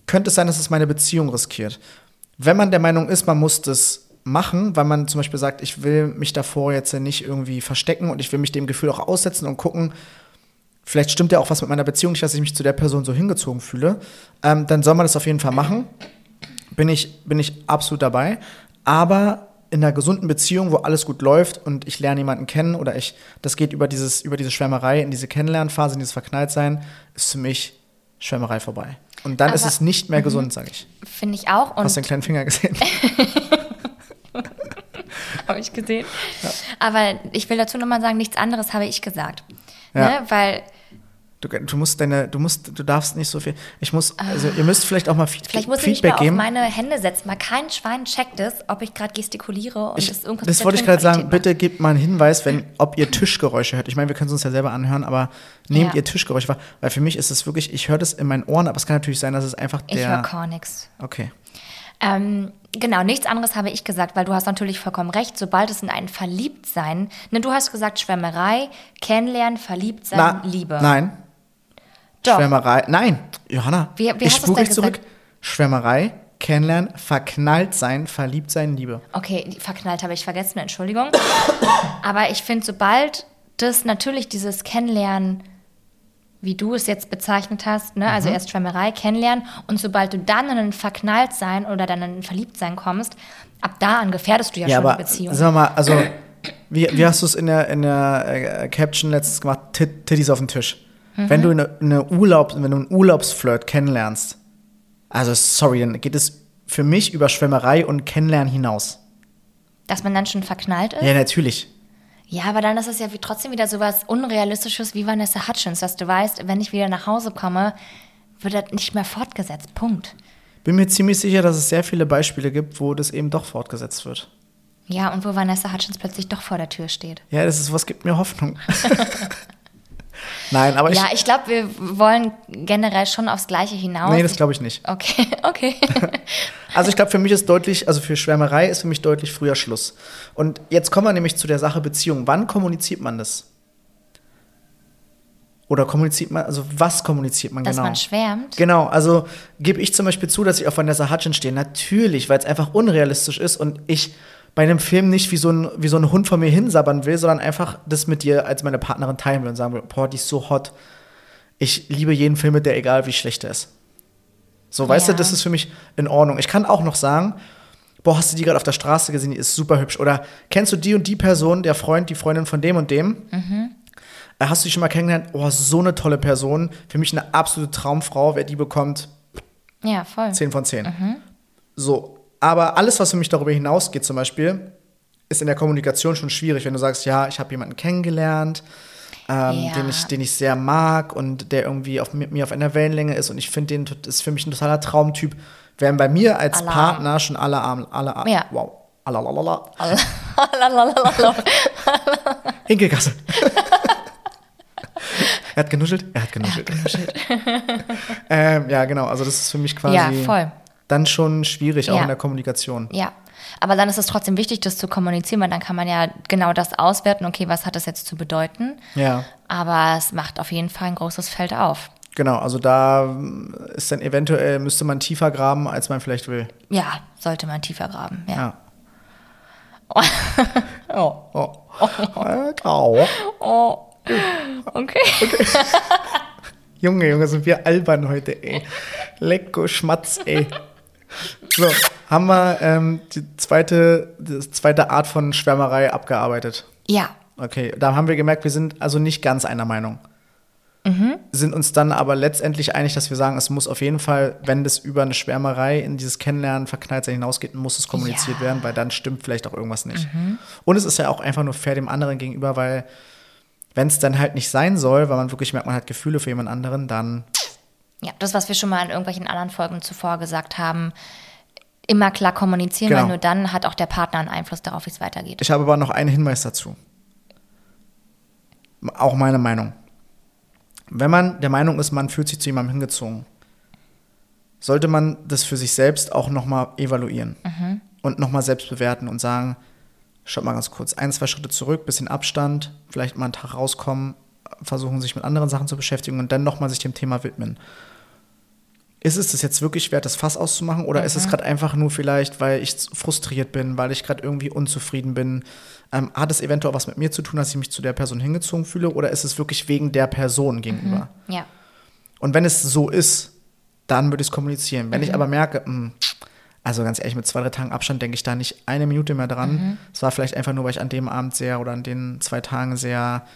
könnte es sein, dass es meine Beziehung riskiert. Wenn man der Meinung ist, man muss das machen, weil man zum Beispiel sagt, ich will mich davor jetzt nicht irgendwie verstecken und ich will mich dem Gefühl auch aussetzen und gucken, vielleicht stimmt ja auch was mit meiner Beziehung nicht, dass ich mich zu der Person so hingezogen fühle, ähm, dann soll man das auf jeden Fall machen. Bin ich, bin ich absolut dabei. Aber in einer gesunden Beziehung, wo alles gut läuft und ich lerne jemanden kennen oder ich, das geht über, dieses, über diese Schwärmerei in diese Kennenlernphase, in dieses Verknalltsein, ist für mich Schwärmerei vorbei. Und dann Aber- ist es nicht mehr Mhm. gesund, sage ich. Finde ich auch. Und Hast du den kleinen Finger gesehen? Habe ich gesehen. Aber ich will dazu nochmal sagen, nichts anderes habe ich gesagt. Ja. Ne? Weil Du, du musst deine, du musst, du darfst nicht so viel. Ich muss, also ihr müsst vielleicht auch mal Feed, Ah. vielleicht muss ich mich Feedback mal auf geben. meine Hände setzen. Mal kein Schwein checkt es, ob ich gerade gestikuliere und Ich, das irgendwas das der wollte ich gerade sagen. Tonqualität Bitte gebt mal einen Hinweis, wenn, ob ihr Tischgeräusche hört. Ich meine, wir können es uns ja selber anhören, aber nehmt Ja. ihr Tischgeräusche wahr. Weil für mich ist es wirklich, ich höre das in meinen Ohren, aber es kann natürlich sein, dass es einfach macht. Ich höre der. gar nichts. Okay. Ähm, genau, nichts anderes habe ich gesagt, weil du hast natürlich vollkommen recht. Sobald es in ein Verliebtsein, ne, du hast gesagt Schwärmerei, Kennenlernen, Verliebtsein, Na, Liebe. Nein. Doch. Schwärmerei. Nein, Johanna. Wie- wie ich denn dich zurück. Schwärmerei, kennenlernen, verknallt sein, verliebt sein, Liebe. Okay, verknallt habe ich vergessen, Entschuldigung. Aber ich finde, sobald das natürlich dieses Kennenlernen, wie du es jetzt bezeichnet hast, ne? Mhm. also erst Schwärmerei, Kennenlernen und sobald du dann in ein Verknalltsein oder dann in ein Verliebtsein kommst, ab da an gefährdest du ja, Ja, schon aber die Beziehung. sag mal, also, wie, wie hast du es in der, in der äh, Caption letztens gemacht? Tit Titties auf den Tisch. Mhm. Wenn du eine, eine Urlaub, wenn du einen Urlaubsflirt kennenlernst, also sorry, dann geht es für mich über Schwärmerei und Kennenlernen hinaus. Dass man dann schon verknallt ist? Ja, natürlich. Ja, aber dann ist es ja wie, trotzdem wieder sowas Unrealistisches wie Vanessa Hutchins, dass du weißt, wenn ich wieder nach Hause komme, wird das nicht mehr fortgesetzt. Punkt. Bin mir ziemlich sicher, dass es sehr viele Beispiele gibt, wo das eben doch fortgesetzt wird. Ja, und wo Vanessa Hutchins plötzlich doch vor der Tür steht. Ja, das ist was gibt mir Hoffnung. Nein, aber ich. ja, ich glaube, wir wollen generell schon aufs Gleiche hinaus. nee, das glaube ich nicht. Okay, okay. Also ich glaube, für mich ist deutlich, also für Schwärmerei ist für mich deutlich früher Schluss. Und jetzt kommen wir nämlich zu der Sache Beziehung. Wann kommuniziert man das? Oder kommuniziert man, also was kommuniziert man Dass genau? man schwärmt. Genau, also gebe ich zum Beispiel zu, dass ich auf Vanessa Hutchins stehe. Natürlich, weil es einfach unrealistisch ist und ich bei einem Film nicht wie so, ein, wie so ein Hund von mir hinsabbern will, sondern einfach das mit dir als meine Partnerin teilen will und sagen will, boah, die ist so hot. Ich liebe jeden Film mit der, egal wie schlecht er ist. So, weißt Ja. du, das ist für mich in Ordnung. Ich kann auch noch sagen, boah, hast du die gerade auf der Straße gesehen, die ist super hübsch. Oder kennst du die und die Person, der Freund, die Freundin von dem und dem? Äh, Hast du die schon mal kennengelernt? Oh, so eine tolle Person. Für mich eine absolute Traumfrau. Wer die bekommt, Ja, voll. 10 von 10. So, aber alles, was für mich darüber hinausgeht, zum Beispiel, ist in der Kommunikation schon schwierig, wenn du sagst, ja, ich habe jemanden kennengelernt, ähm, Ja. den, ich, den ich sehr mag und der irgendwie auf, mit mir auf einer Wellenlänge ist und ich finde, den ist für mich ein totaler Traumtyp. Wären bei mir als Alarm. Partner schon alle Arme, alle Arme, Ja. wow, alalalala, Lalalala. Hinkelgasse. er hat genuschelt, er hat genuschelt. ähm, ja, genau, also das ist für mich quasi Ja, voll. Dann schon schwierig, auch Ja. in der Kommunikation. Ja, aber dann ist es trotzdem wichtig, das zu kommunizieren, weil dann kann man ja genau das auswerten, okay, was hat das jetzt zu bedeuten? Ja. Aber es macht auf jeden Fall ein großes Feld auf. Genau, also da ähm, ist dann eventuell, müsste man tiefer graben, als man vielleicht will. Ja, sollte man tiefer graben, ja. Ja. Oh. Oh. Äh, grau. oh. Okay. Junge, Junge, sind wir albern heute, ey. Lecko Schmatz, ey. So, haben wir ähm, die zweite, die zweite Art von Schwärmerei abgearbeitet. Ja, Okay, da haben wir gemerkt, wir sind also nicht ganz einer Meinung. Sind uns dann aber letztendlich einig, dass wir sagen, es muss auf jeden Fall, wenn das über eine Schwärmerei in dieses Kennenlernen, Verknalltsein hinausgeht, muss es kommuniziert Ja. werden, weil dann stimmt vielleicht auch irgendwas nicht. Und es ist ja auch einfach nur fair dem anderen gegenüber, weil wenn es dann halt nicht sein soll, weil man wirklich merkt, man hat Gefühle für jemand anderen, dann ja, das, was wir schon mal in irgendwelchen anderen Folgen zuvor gesagt haben, immer klar kommunizieren, Genau. weil nur dann hat auch der Partner einen Einfluss darauf, wie es weitergeht. Ich habe aber noch einen Hinweis dazu. Auch meine Meinung. Wenn man der Meinung ist, man fühlt sich zu jemandem hingezogen, sollte man das für sich selbst auch nochmal evaluieren und nochmal selbst bewerten und sagen, schaut mal ganz kurz, ein, zwei Schritte zurück, bisschen Abstand, vielleicht mal einen Tag rauskommen, versuchen sich mit anderen Sachen zu beschäftigen und dann nochmal sich dem Thema widmen. Ist es das jetzt wirklich wert, das Fass auszumachen oder ist es gerade einfach nur vielleicht, weil ich frustriert bin, weil ich gerade irgendwie unzufrieden bin? Ähm, hat es eventuell was mit mir zu tun, dass ich mich zu der Person hingezogen fühle oder ist es wirklich wegen der Person gegenüber? Ja. Und wenn es so ist, dann würde ich es kommunizieren. Wenn ich aber merke, mh, also ganz ehrlich, mit zwei, drei Tagen Abstand denke ich da nicht eine Minute mehr dran. Es war vielleicht einfach nur, weil ich an dem Abend sehr oder an den zwei Tagen sehr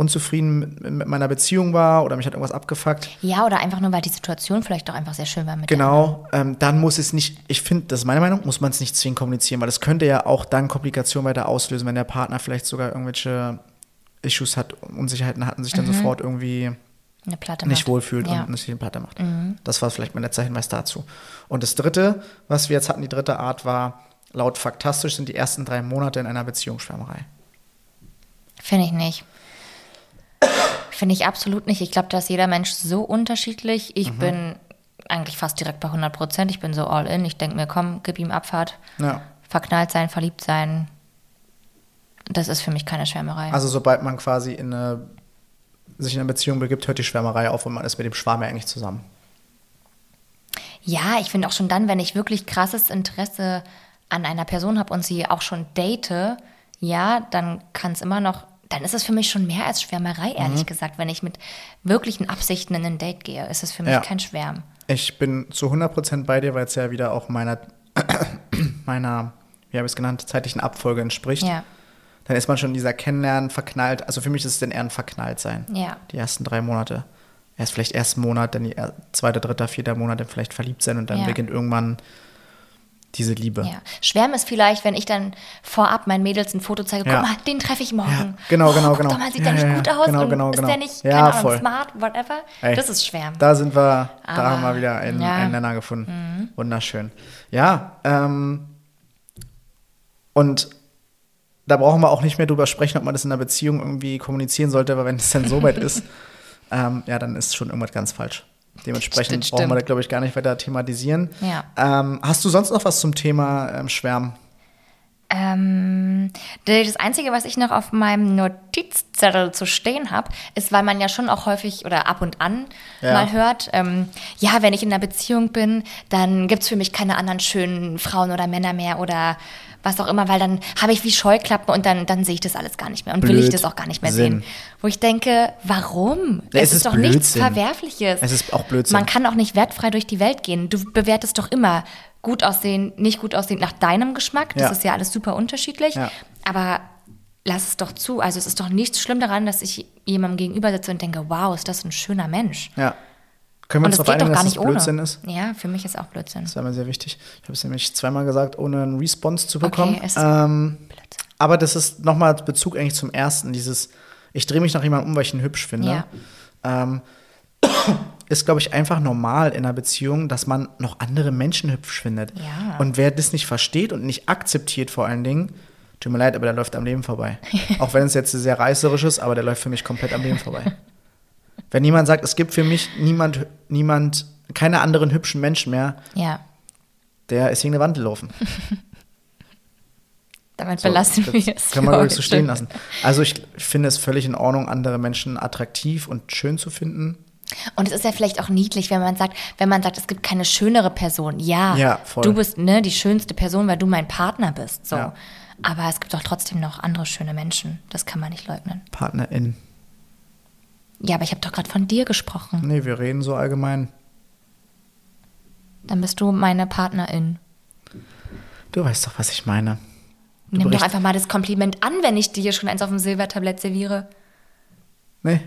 unzufrieden mit, meiner Beziehung war oder mich hat irgendwas abgefuckt. Ja, oder einfach nur, weil die Situation vielleicht doch einfach sehr schön war mit Genau, ähm, dann muss es nicht, ich finde, das ist meine Meinung, muss man es nicht zwingend kommunizieren, weil es könnte ja auch dann Komplikationen weiter auslösen, wenn der Partner vielleicht sogar irgendwelche Issues hat, Unsicherheiten hat und sich dann sofort irgendwie eine Platte nicht wohlfühlt ja. Mhm. und nicht den Platte macht. Das war vielleicht mein letzter Hinweis dazu. Und das dritte, was wir jetzt hatten, die dritte Art war, laut Faktastisch sind die ersten drei Monate in einer Beziehung Schwärmerei. Finde ich nicht. Finde ich absolut nicht. Ich glaube, da ist jeder Mensch so unterschiedlich. Mhm. Ich bin eigentlich fast direkt bei 100 Prozent. Ich bin so all in. Ich denke mir, komm, gib ihm Abfahrt. Ja. Verknallt sein, verliebt sein. Das ist für mich keine Schwärmerei. Also sobald man quasi in eine, sich in eine Beziehung begibt, hört die Schwärmerei auf und man ist mit dem Schwarm ja eigentlich zusammen. Ja, ich finde auch schon dann, wenn ich wirklich krasses Interesse an einer Person habe und sie auch schon date, ja, dann kann es immer noch, dann ist es für mich schon mehr als Schwärmerei, Mhm. ehrlich gesagt. Wenn ich mit wirklichen Absichten in ein Date gehe, ist es für mich Ja. kein Schwärm. Ich bin zu 100% bei dir, weil es ja wieder auch meiner, meiner wie habe ich es genannt, zeitlichen Abfolge entspricht. Ja, Dann ist man schon in dieser Kennenlernen verknallt. Also für mich ist es dann eher ein Verknalltsein. ja. Die ersten drei Monate. Erst vielleicht ersten Monat, dann die zweite, dritte, vierte Monat dann vielleicht verliebt sein und dann beginnt irgendwann diese Liebe. Ja. Schwärmen ist vielleicht, wenn ich dann vorab meinen Mädels ein Foto zeige, Ja. guck mal, den treffe ich morgen. Ja, genau, genau, guck genau. Doch mal, sieht Ja, der nicht gut aus Genau, und genau, ist genau. der nicht, Ja, Ahnung, voll. smart, whatever. Ey, das ist Schwärmen. Da sind wir, da Aber, haben wir wieder einen. Mhm. einen Nenner gefunden. Wunderschön. Ja, ähm, und da brauchen wir auch nicht mehr drüber sprechen, ob man das in einer Beziehung irgendwie kommunizieren sollte, weil wenn es dann so weit ist, ähm, ja, dann ist schon irgendwas ganz falsch. Dementsprechend Stimmt, brauchen wir da, glaube ich, gar nicht weiter thematisieren. Ja. Ähm, hast du sonst noch was zum Thema ähm, Schwärmen? Ähm, das Einzige, was ich noch auf meinem Notizzettel zu stehen habe, ist, weil man ja schon auch häufig oder ab und an Ja. mal hört, ähm, ja, wenn ich in einer Beziehung bin, dann gibt es für mich keine anderen schönen Frauen oder Männer mehr oder was auch immer, weil dann habe ich wie Scheuklappen und dann, dann sehe ich das alles gar nicht mehr und will ich das auch gar nicht mehr Blödsinn. sehen. Wo ich denke, warum? Ja, es es ist doch nichts Blödsinn. Verwerfliches. Es ist auch Blödsinn. Man kann auch nicht wertfrei durch die Welt gehen. Du bewertest doch immer gut aussehen, nicht gut aussehen nach deinem Geschmack. Das Ja. ist ja alles super unterschiedlich. Ja. Aber lass es doch zu. Also es ist doch nichts schlimm daran, dass ich jemandem gegenüber sitze und denke, wow, ist das ein schöner Mensch. Ja. Können wir Und uns darauf einigen, dass es nicht ohne. Blödsinn ist? Ja, für mich ist auch Blödsinn. Das wäre mir sehr wichtig. Ich habe es nämlich zweimal gesagt, ohne einen Response zu bekommen. es ist ähm, Blödsinn. aber das ist nochmal Bezug eigentlich zum ersten, dieses, ich drehe mich nach jemandem um, weil ich ihn hübsch finde. Ähm, ist, glaube ich, einfach normal in einer Beziehung, dass man noch andere Menschen hübsch findet. Ja. Und wer das nicht versteht und nicht akzeptiert vor allen Dingen, tut mir leid, aber der läuft am Leben vorbei. Auch wenn es jetzt sehr reißerisch ist, aber der läuft für mich komplett am Leben vorbei. Wenn jemand sagt, es gibt für mich niemand, niemand, keine anderen hübschen Menschen mehr, Ja, der ist gegen eine Wand gelaufen. damit So, belassen wir es. Wir für ruhig so stehen lassen. Also ich finde es völlig in Ordnung, andere Menschen attraktiv und schön zu finden. Und es ist ja vielleicht auch niedlich, wenn man sagt, wenn man sagt, es gibt keine schönere Person. Ja, Ja, du bist ne, die schönste Person, weil du mein Partner bist. So. Ja. Aber es gibt doch trotzdem noch andere schöne Menschen. Das kann man nicht leugnen. Partnerin. Ja, aber ich habe doch gerade von dir gesprochen. Nee, wir reden so allgemein. Dann bist du meine Partnerin. Du weißt doch, was ich meine. Du Nimm doch einfach mal das Kompliment an, wenn ich dir schon eins auf dem Silbertablett serviere. Nee,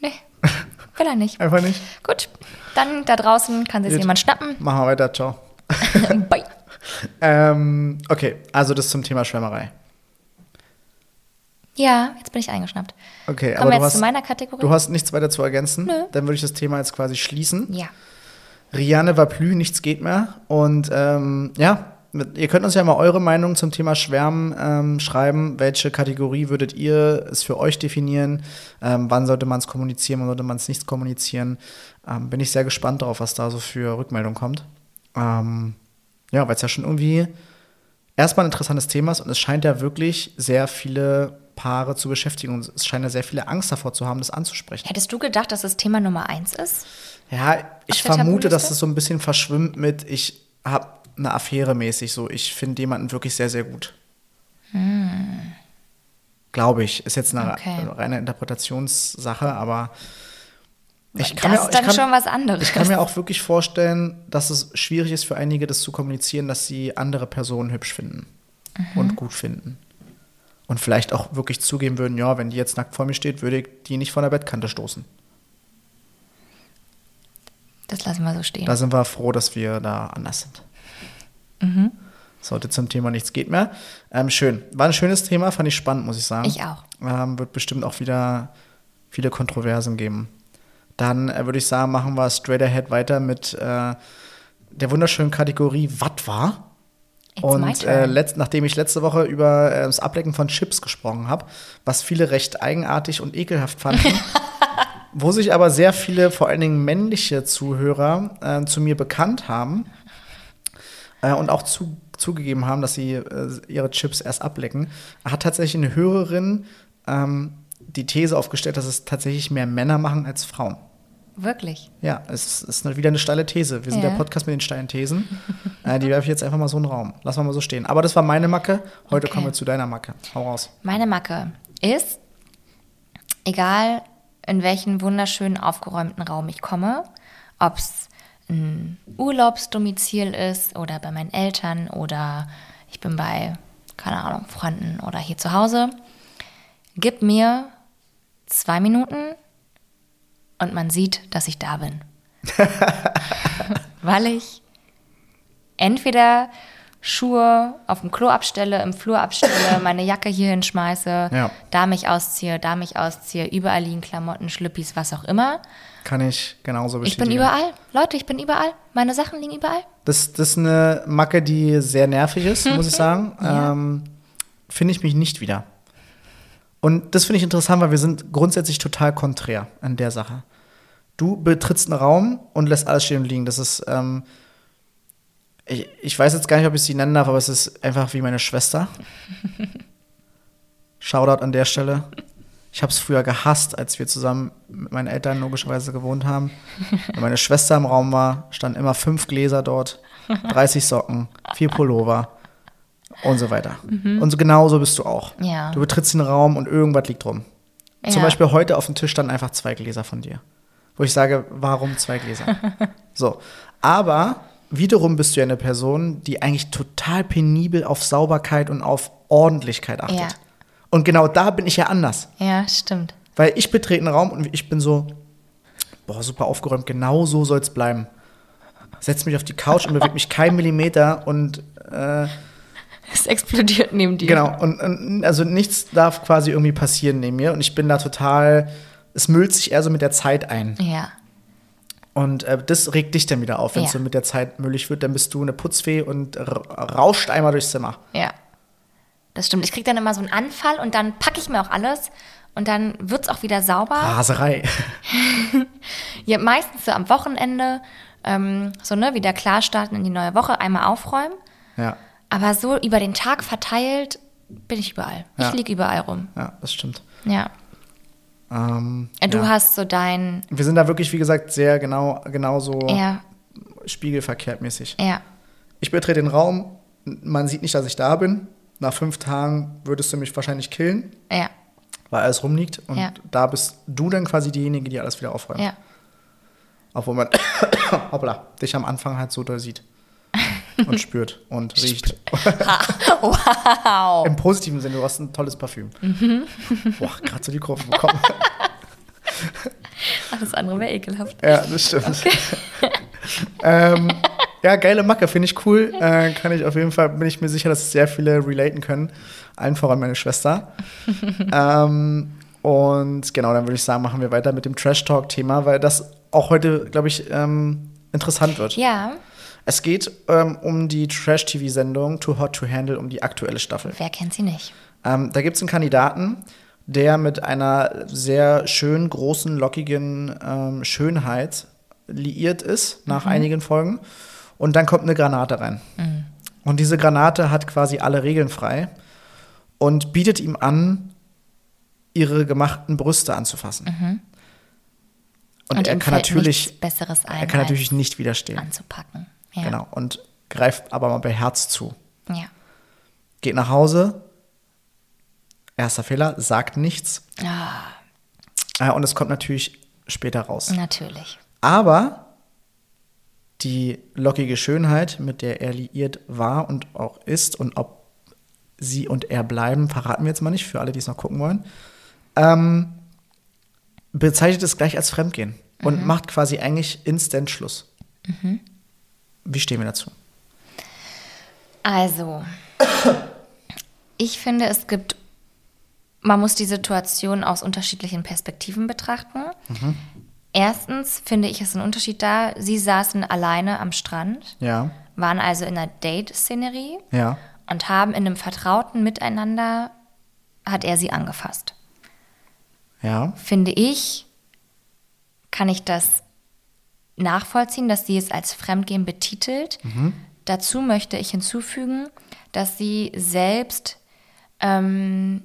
Nee, will er nicht. einfach nicht. Gut, dann da draußen kann sich jemand schnappen. Machen wir weiter, ciao. Bye. Ähm, okay, also das zum Thema Schwärmerei. Ja, jetzt bin ich eingeschnappt. Okay, Kommen aber du jetzt zu hast, meiner Kategorie? du hast nichts weiter zu ergänzen. Nö. Dann würde ich das Thema jetzt quasi schließen. ja. Rianne war plü, nichts geht mehr. Und ähm, ja, mit, ihr könnt uns ja mal eure Meinung zum Thema Schwärmen ähm, schreiben. Welche Kategorie würdet ihr es für euch definieren? Ähm, wann sollte man es kommunizieren, wann sollte man es nicht kommunizieren? Ähm, bin ich sehr gespannt darauf, was da so für Rückmeldung kommt. Ähm, ja, weil es ja schon irgendwie erstmal ein interessantes Thema ist und es scheint ja wirklich sehr viele Paare zu beschäftigen und es scheint ja sehr viele Angst davor zu haben, das anzusprechen. Hättest du gedacht, dass das Thema Nummer eins ist? Ja, ich vermute, dass es so ein bisschen verschwimmt mit, ich habe eine Affäre mäßig so, ich finde jemanden wirklich sehr, sehr gut. Hm. Glaube ich. Ist jetzt eine okay. reine Interpretationssache, aber ich kann das mir, ist dann kann, schon was anderes. Ich kann mir auch wirklich vorstellen, dass es schwierig ist für einige, das zu kommunizieren, dass sie andere Personen hübsch finden mhm. und gut finden. Und vielleicht auch wirklich zugeben würden, ja, wenn die jetzt nackt vor mir steht, würde ich die nicht von der Bettkante stoßen. Das lassen wir so stehen. Da sind wir froh, dass wir da anders sind. Mhm. Sollte zum Thema nichts geht mehr. Ähm, schön. War ein schönes Thema, fand ich spannend, muss ich sagen. Ich auch. Ähm, wird bestimmt auch wieder viele Kontroversen geben. Dann äh, würde ich sagen, machen wir straight ahead weiter mit äh, der wunderschönen Kategorie Was war? It's und äh, letzt, nachdem ich letzte Woche über äh, das Ablecken von Chips gesprochen habe, was viele recht eigenartig und ekelhaft fanden, wo sich aber sehr viele, vor allen Dingen männliche Zuhörer, äh, zu mir bekannt haben äh, und auch zu, zugegeben haben, dass sie ihre Chips erst ablecken, hat tatsächlich eine Hörerin ähm, die These aufgestellt, dass es tatsächlich mehr Männer machen als Frauen. Wirklich? Ja, es ist wieder eine steile These. Wir sind ja. der Podcast mit den steilen Thesen. äh, die werfe ich jetzt einfach mal so in den Raum. Lass mal so stehen. Aber das war meine Macke. Heute okay. kommen wir zu deiner Macke. Hau raus. Meine Macke ist, egal in welchen wunderschönen aufgeräumten Raum ich komme, ob es ein Urlaubsdomizil ist oder bei meinen Eltern oder ich bin bei, keine Ahnung, Freunden oder hier zu Hause, gib mir zwei Minuten und man sieht, dass ich da bin. Weil ich entweder Schuhe auf dem Klo abstelle, im Flur abstelle, meine Jacke hier hinschmeiße, ja. da mich ausziehe, da mich ausziehe, überall liegen Klamotten, Schlüppis, was auch immer. Kann ich genauso bestätigen. Ich bin überall. Leute, ich bin überall. Meine Sachen liegen überall. Das, das ist eine Macke, die sehr nervig ist, muss ich sagen. Ja. Ähm, Finde ich mich nicht wieder. Und das finde ich interessant, weil wir sind grundsätzlich total konträr an der Sache. Du betrittst einen Raum und lässt alles stehen und liegen. Das ist, ähm, ich, ich weiß jetzt gar nicht, ob ich sie nennen darf, aber es ist einfach wie meine Schwester. Shoutout an der Stelle. Ich habe es früher gehasst, als wir zusammen mit meinen Eltern logischerweise gewohnt haben. Wenn meine Schwester im Raum war, standen immer fünf Gläser dort, 30 Socken, vier Pullover und so weiter. Mhm. Und so genauso bist du auch. Ja. Du betrittst den Raum und irgendwas liegt rum. Ja. Zum Beispiel heute auf dem Tisch standen einfach zwei Gläser von dir. Wo ich sage, warum zwei Gläser? so. Aber wiederum bist du ja eine Person, die eigentlich total penibel auf Sauberkeit und auf Ordentlichkeit achtet. Ja. Und genau da bin ich ja anders. Ja, stimmt. Weil ich betrete einen Raum und ich bin so, boah, super aufgeräumt, genau so soll es bleiben. Setz mich auf die Couch und bewege mich keinen Millimeter und äh, es explodiert neben dir. Genau, und, und, also nichts darf quasi irgendwie passieren neben mir. Und ich bin da total, es müllt sich eher so mit der Zeit ein. Ja. Und äh, das regt dich dann wieder auf, wenn es ja. so mit der Zeit müllig wird, dann bist du eine Putzfee und rauscht einmal durchs Zimmer. Ja. Das stimmt. Ich kriege dann immer so einen Anfall und dann packe ich mir auch alles und dann wird es auch wieder sauber. Raserei. ja, meistens so am Wochenende, ähm, so ne, wieder klar starten in die neue Woche, einmal aufräumen. Ja. Aber so über den Tag verteilt bin ich überall. Ja. Ich liege überall rum. Ja, das stimmt. Ja. Ähm, du ja. hast so dein. Wir sind da wirklich, wie gesagt, sehr genau, genauso ja. spiegelverkehrt mäßig. Ja. Ich betrete den Raum, man sieht nicht, dass ich da bin. Nach fünf Tagen würdest du mich wahrscheinlich killen. Ja. Weil alles rumliegt. Und ja. da bist du dann quasi diejenige, die alles wieder aufräumt. Ja. Obwohl man, hoppla, dich am Anfang halt so doll sieht und spürt und riecht. wow. Im positiven Sinne, du hast ein tolles Parfüm. Mhm. Boah, gerade so die Kurve bekommen. Alles andere wäre ekelhaft. Ja, das stimmt. Okay. ähm, ja, geile Macke, finde ich cool. Äh, kann ich auf jeden Fall, bin ich mir sicher, dass sehr viele relaten können. Allen voran meine Schwester. ähm, und genau, dann würde ich sagen, machen wir weiter mit dem Trash-Talk-Thema, weil das auch heute, glaube ich, ähm, interessant wird. Ja. Es geht ähm, um die Trash-TV-Sendung Too Hot to Handle, um die aktuelle Staffel. Wer kennt sie nicht? Ähm, da gibt es einen Kandidaten, der mit einer sehr schön großen, lockigen ähm, Schönheit liiert ist nach Mhm. einigen Folgen. Und dann kommt eine Granate rein. Und diese Granate hat quasi alle Regeln frei und bietet ihm an, ihre gemachten Brüste anzufassen. Und, er Mhm. ihm kann natürlich, Besseres ein, er kann natürlich nicht widerstehen. anzupacken. Ja. Genau. Und greift aber mal beherzt zu. Ja. Geht nach Hause. Erster Fehler, sagt nichts. Ah, Äh, und es kommt natürlich später raus. natürlich. Aber die lockige Schönheit, mit der er liiert war und auch ist und ob sie und er bleiben, verraten wir jetzt mal nicht für alle, die es noch gucken wollen, ähm, bezeichnet es gleich als Fremdgehen und macht quasi eigentlich instant Schluss. Wie stehen wir dazu? Also, ich finde, es gibt, man muss die Situation aus unterschiedlichen Perspektiven betrachten. Erstens finde ich es ein Unterschied da, sie saßen alleine am Strand, Ja, waren also in einer Date-Szenerie ja, und haben in einem vertrauten Miteinander, hat er sie angefasst. ja, Finde ich, kann ich das nachvollziehen, dass sie es als Fremdgehen betitelt. Dazu möchte ich hinzufügen, dass sie selbst, ähm,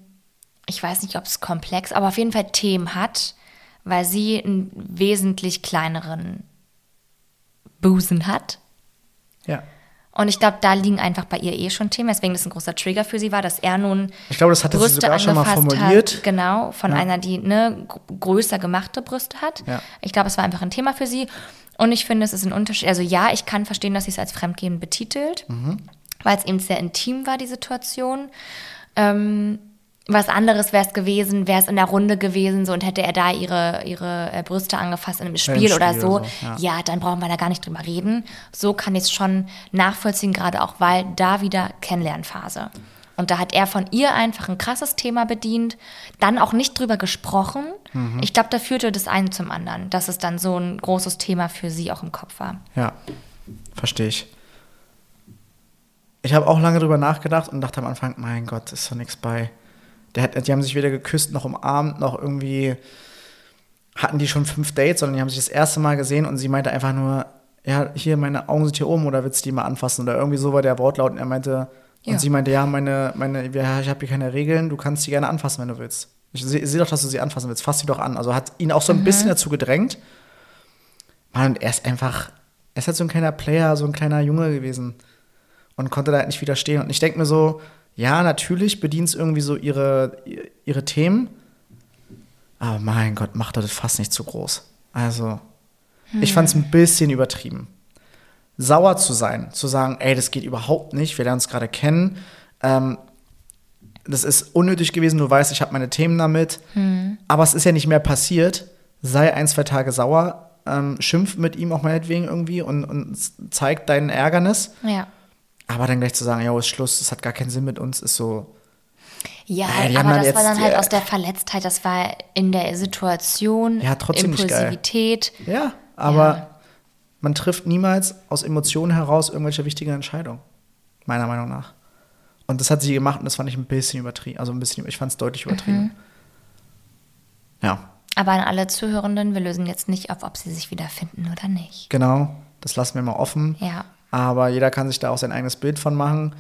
ich weiß nicht, ob es komplex, aber auf jeden Fall Themen hat, weil sie einen wesentlich kleineren Busen hat. ja. Und ich glaube, da liegen einfach bei ihr eh schon Themen, weswegen das ein großer Trigger für sie war, dass er nun Ich glaube, das hatte sie Brüste sogar schon mal formuliert. Hat, genau, von Ja. einer, die ne, gr- größer gemachte Brüste hat. Ja. Ich glaube, es war einfach ein Thema für sie. Und ich finde, es ist ein Unterschied. Also ja, ich kann verstehen, dass sie es als Fremdgehen betitelt, Mhm. weil es eben sehr intim war, die Situation. Ähm, was anderes wäre es gewesen, wäre es in der Runde gewesen, so und hätte er da ihre, ihre äh, Brüste angefasst in einem Spiel, oder Spiel so. oder so, ja. ja, dann brauchen wir da gar nicht drüber reden. So kann ich es schon nachvollziehen, gerade auch, weil da wieder Kennenlernphase. Und da hat er von ihr einfach ein krasses Thema bedient, dann auch nicht drüber gesprochen. Mhm. Ich glaube, da führte das eine zum anderen, dass es dann so ein großes Thema für sie auch im Kopf war. Ja, verstehe ich. Ich habe auch lange drüber nachgedacht und dachte am Anfang, mein Gott, ist doch nichts bei. Der die haben sich weder geküsst noch umarmt, noch irgendwie hatten die schon fünf Dates, sondern die haben sich das erste Mal gesehen und sie meinte einfach nur, ja, hier, meine Augen sind hier oben oder willst du die mal anfassen? Oder irgendwie so war der Wortlaut und er meinte, Ja. und sie meinte, ja, meine, meine, ja, ich habe hier keine Regeln, du kannst sie gerne anfassen, wenn du willst. Ich sehe seh doch, dass du sie anfassen willst, fass sie doch an. Also hat ihn auch so ein bisschen dazu gedrängt. Mann, und er ist einfach, er ist halt so ein kleiner Player, so ein kleiner Junge gewesen und konnte da halt nicht widerstehen. Und ich denke mir so, ja, natürlich bedient es irgendwie so ihre, ihre Themen, aber mein Gott, macht das fast nicht zu groß. Also, ich fand es ein bisschen übertrieben. Sauer zu sein, zu sagen, ey, das geht überhaupt nicht, wir lernen uns gerade kennen. Ähm, das ist unnötig gewesen, du weißt, ich habe meine Themen damit. Aber es ist ja nicht mehr passiert. Sei ein, zwei Tage sauer, ähm, schimpf mit ihm auch meinetwegen irgendwie und, und zeig dein Ärgernis. Ja. Aber dann gleich zu sagen, ja, ist Schluss, das hat gar keinen Sinn mit uns, ist so. Ja, Ja, haben aber das war jetzt- dann halt ja. aus der Verletztheit, das war in der Situation, Ja, trotzdem. Impulsivität. Ja, aber man trifft niemals aus Emotionen heraus irgendwelche wichtigen Entscheidungen. Meiner Meinung nach. Und das hat sie gemacht und das fand ich ein bisschen übertrieben. Also ein bisschen, ich fand es deutlich übertrieben. Ja, Aber an alle Zuhörenden, wir lösen jetzt nicht auf, ob sie sich wiederfinden oder nicht. genau. Das lassen wir mal offen. Ja. Aber jeder kann sich da auch sein eigenes Bild von machen.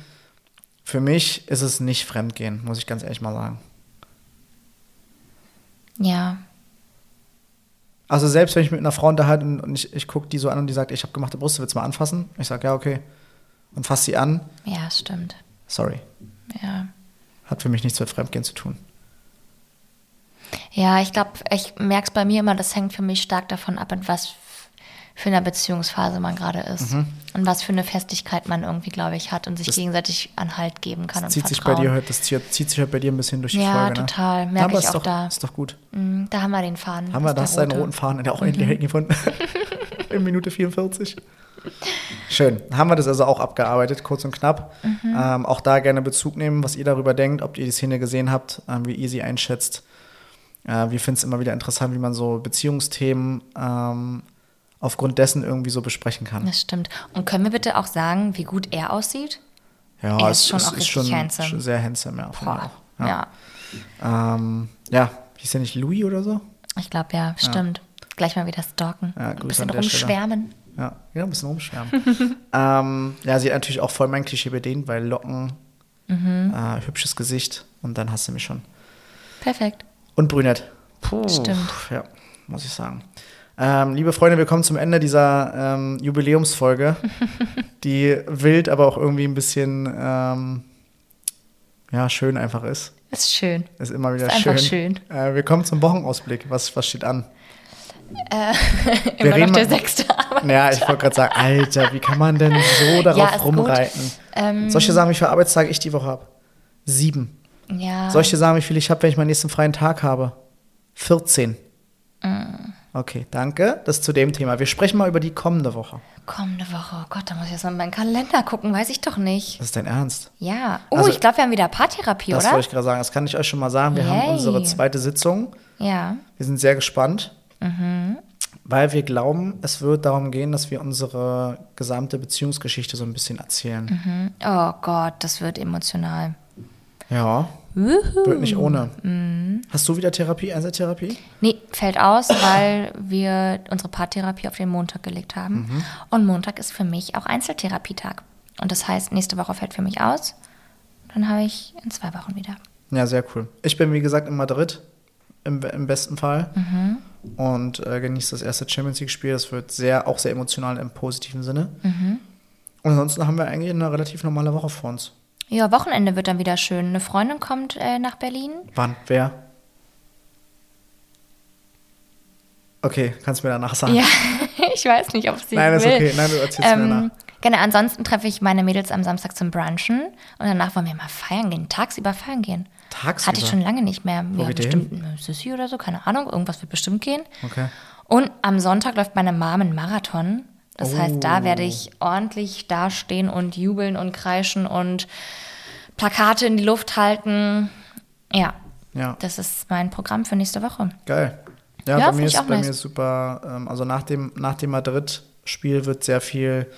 Für mich ist es nicht Fremdgehen, muss ich ganz ehrlich mal sagen. Ja. Also selbst wenn ich mit einer Frau unterhalte und und ich, ich gucke die so an und die sagt, ich habe gemachte Brüste, willst du mal anfassen? Ich sage, ja, okay. Und fasse sie an. Ja, stimmt. Sorry. Ja. Hat für mich nichts mit Fremdgehen zu tun. Ja, ich glaube, ich merke es bei mir immer, das hängt für mich stark davon ab, in was für einer Beziehungsphase man gerade ist. Mhm. Und was für eine Festigkeit man irgendwie, glaube ich, hat und sich Das- gegenseitig an Halt zeben kann Das zieht sich Vertrauen. bei dir heute, das zieht, zieht sich heute bei dir ein bisschen durch die Ja, Folge. Ne? total. Merke aber ich ist auch doch, da. Ist doch gut. Mm, Da haben wir den Faden. Haben wir das, deinen rote. roten Faden, der auch Mhm. endlich gefunden. In Minute 44. Schön. Haben wir das also auch abgearbeitet, kurz und knapp. Mhm. Ähm, auch da gerne Bezug nehmen, was ihr darüber denkt, ob ihr die Szene gesehen habt, ähm, wie ihr sie einschätzt. Äh, wir finden es immer wieder interessant, wie man so Beziehungsthemen ähm, aufgrund dessen irgendwie so besprechen kann. Das stimmt. Und können wir bitte auch sagen, wie gut er aussieht? Ja, Er ist es schon es auch ist schon, handsome. schon sehr handsome, ja. Boah. Ja. Ja. Ähm, ja, hieß der nicht Louis oder so? Ich glaube, ja, stimmt. Gleich mal wieder stalken. Ja, Ein bisschen rumschwärmen. Ja, ja ein bisschen rumschwärmen. ähm, ja, sie hat natürlich auch voll mein Klischee bedient, weil Locken, Mhm. äh, hübsches Gesicht und dann hast du mich schon. Perfekt. Und brünett. Puh, Stimmt. Ja, muss ich sagen. Ähm, liebe Freunde, wir kommen zum Ende dieser ähm, Jubiläumsfolge, die wild, aber auch irgendwie ein bisschen ähm, ja, schön einfach ist. Ist schön. Ist immer wieder Ist schön. schön. Äh, wir kommen zum Wochenausblick. Was, was steht an? Immer reden noch der sechste Arbeit. Naja, ich wollte gerade sagen, Alter, wie kann man denn so darauf Ja, rumreiten? Ähm, dir sagen, wie viele Arbeitstage ich die Woche habe? Sieben. Ja. Dir sagen, wie viel ich habe, wenn ich meinen nächsten freien Tag habe? 14. Mm. Okay, danke. Das zu dem Thema. Wir sprechen mal über die kommende Woche. Kommende Woche. Oh Gott, da muss ich jetzt mal in meinen Kalender gucken. Weiß ich doch nicht. Das ist dein Ernst? Ja. Oh, Also- ich glaube, wir haben wieder Paartherapie, Das oder? wollte ich gerade sagen. Das kann ich euch schon mal sagen. Wir haben Yay. unsere zweite Sitzung. Ja. Wir sind sehr gespannt, Mhm. weil wir glauben, es wird darum gehen, dass wir unsere gesamte Beziehungsgeschichte so ein bisschen erzählen. Oh Gott, das wird emotional. Ja, Wuhu. wird nicht ohne. Mhm. Hast du wieder Therapie, Einzeltherapie? Nee, fällt aus, weil wir unsere Paartherapie auf den Montag gelegt haben. Mhm. Und Montag ist für mich auch Einzeltherapietag. Und das heißt, nächste Woche fällt für mich aus. Dann habe ich in zwei Wochen wieder. Ja, sehr cool. Ich bin, wie gesagt, in Madrid, im, im besten Fall. Mhm. Und äh, genieße das erste Champions League-Spiel. Das wird sehr, auch sehr emotional im positiven Sinne. Mhm. Und ansonsten haben wir eigentlich eine relativ normale Woche vor uns. Ja, Wochenende wird dann wieder schön. Eine Freundin kommt äh, nach Berlin. Wann? Wer? Okay, kannst du mir danach sagen. Ja, ich weiß nicht, ob sie Nein, will. ist okay. Nein, du erzählst mir danach. Ähm, genau, ansonsten treffe ich meine Mädels am Samstag zum Brunchen und danach wollen wir mal feiern gehen, tagsüber feiern gehen. Tagsüber? Hatte ich schon lange nicht mehr. Wo ja, geht bestimmt eine Sissi oder so, keine Ahnung, irgendwas wird bestimmt gehen. Okay. Und am Sonntag läuft meine Mom einen Marathon. Das heißt, da Oh. werde ich ordentlich dastehen und jubeln und kreischen und Plakate in die Luft halten. Ja, Ja, das ist mein Programm für nächste Woche. geil. Ja, Ja, bei, mir ist, bei nice. mir ist super. Ähm, also nach dem, nach dem Madrid-Spiel wird sehr viel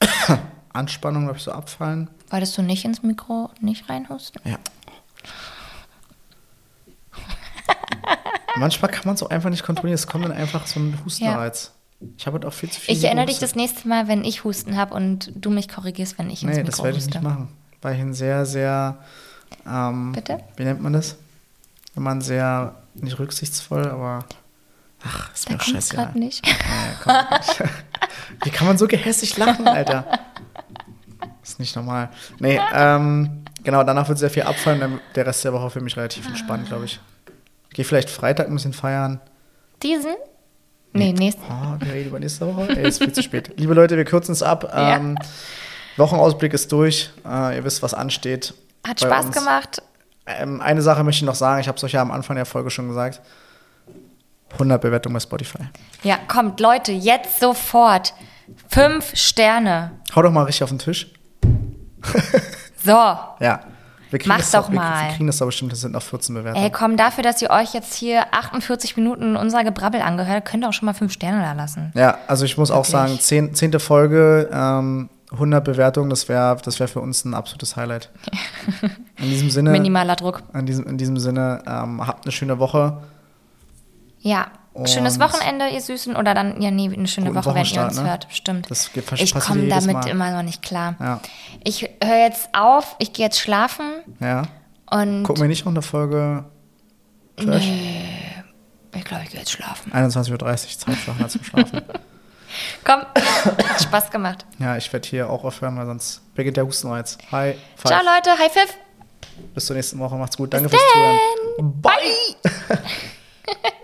Anspannung, glaube ich, so abfallen. Wolltest du nicht ins Mikro nicht reinhusten? Ja. Manchmal kann man es auch einfach nicht kontrollieren. Es kommt dann einfach so ein Hustenreiz. Ich habe halt auch viel zu viel. Ich erinnere dich das nächste Mal, wenn ich Husten habe und du mich korrigierst, wenn ich ins Nee, Mikro das werde ich nicht machen. Weil ich ein sehr, sehr. Ähm, Bitte? Wie nennt man das? Wenn man sehr. Nicht rücksichtsvoll, aber. Ach, ist Da mir auch scheißegal. gerade nicht. Nee, nicht. Wie kann man so gehässig lachen, Alter? Ist nicht normal. Nee, ähm, genau, danach wird sehr viel abfallen. Der Rest der Woche für mich relativ entspannt, glaube ich. Ich gehe vielleicht Freitag ein bisschen feiern. Diesen? Nee, nächsten. Oh, wir reden über nächste Woche. Ey, ist viel zu spät. Liebe Leute, wir kürzen es ab. Ja. Ähm, Wochenausblick ist durch. Äh, ihr wisst, was ansteht. Hat Spaß uns. gemacht. Ähm, eine Sache möchte ich noch sagen. Ich habe es euch ja am Anfang der Folge schon gesagt. 100 Bewertungen bei Spotify. Ja, kommt, Leute, jetzt sofort. Fünf Sterne. Hau doch mal richtig auf den Tisch. So. Ja. Das doch mal. Wir kriegen das doch bestimmt. Das sind noch 14 Bewertungen. Ey, komm, dafür, dass ihr euch jetzt hier 48 Minuten unser Gebrabbel angehört, könnt ihr auch schon mal fünf Sterne da lassen. Ja, also ich muss auch Wirklich? sagen, zehn, zehnte Folge, ähm, 100 Bewertungen, das wäre das wär für uns ein absolutes Highlight. In diesem Sinne, Minimaler Druck. in diesem, in diesem Sinne ähm, habt eine schöne Woche. Ja. Schönes Und- Wochenende, ihr Süßen. Oder dann, ja, nee, eine schöne Woche, wenn ihr uns ne? hört. Stimmt. Das geht- ich komme damit Mal. immer noch nicht klar. Ja. Ich höre jetzt auf, ich gehe jetzt schlafen Ja. und Gucken wir nicht noch eine Folge Trash? ich glaube, ich gehe jetzt schlafen. 21.30 Uhr, Zeit für zum Schlafen. Komm, hat Spaß gemacht. ja, ich werde hier auch aufhören, weil sonst beginnt der Hustenreiz. Hi, five. Ciao, Leute. High Five. Bis zur nächsten Woche. Macht's gut. Danke Bis fürs Zuhören. Bye.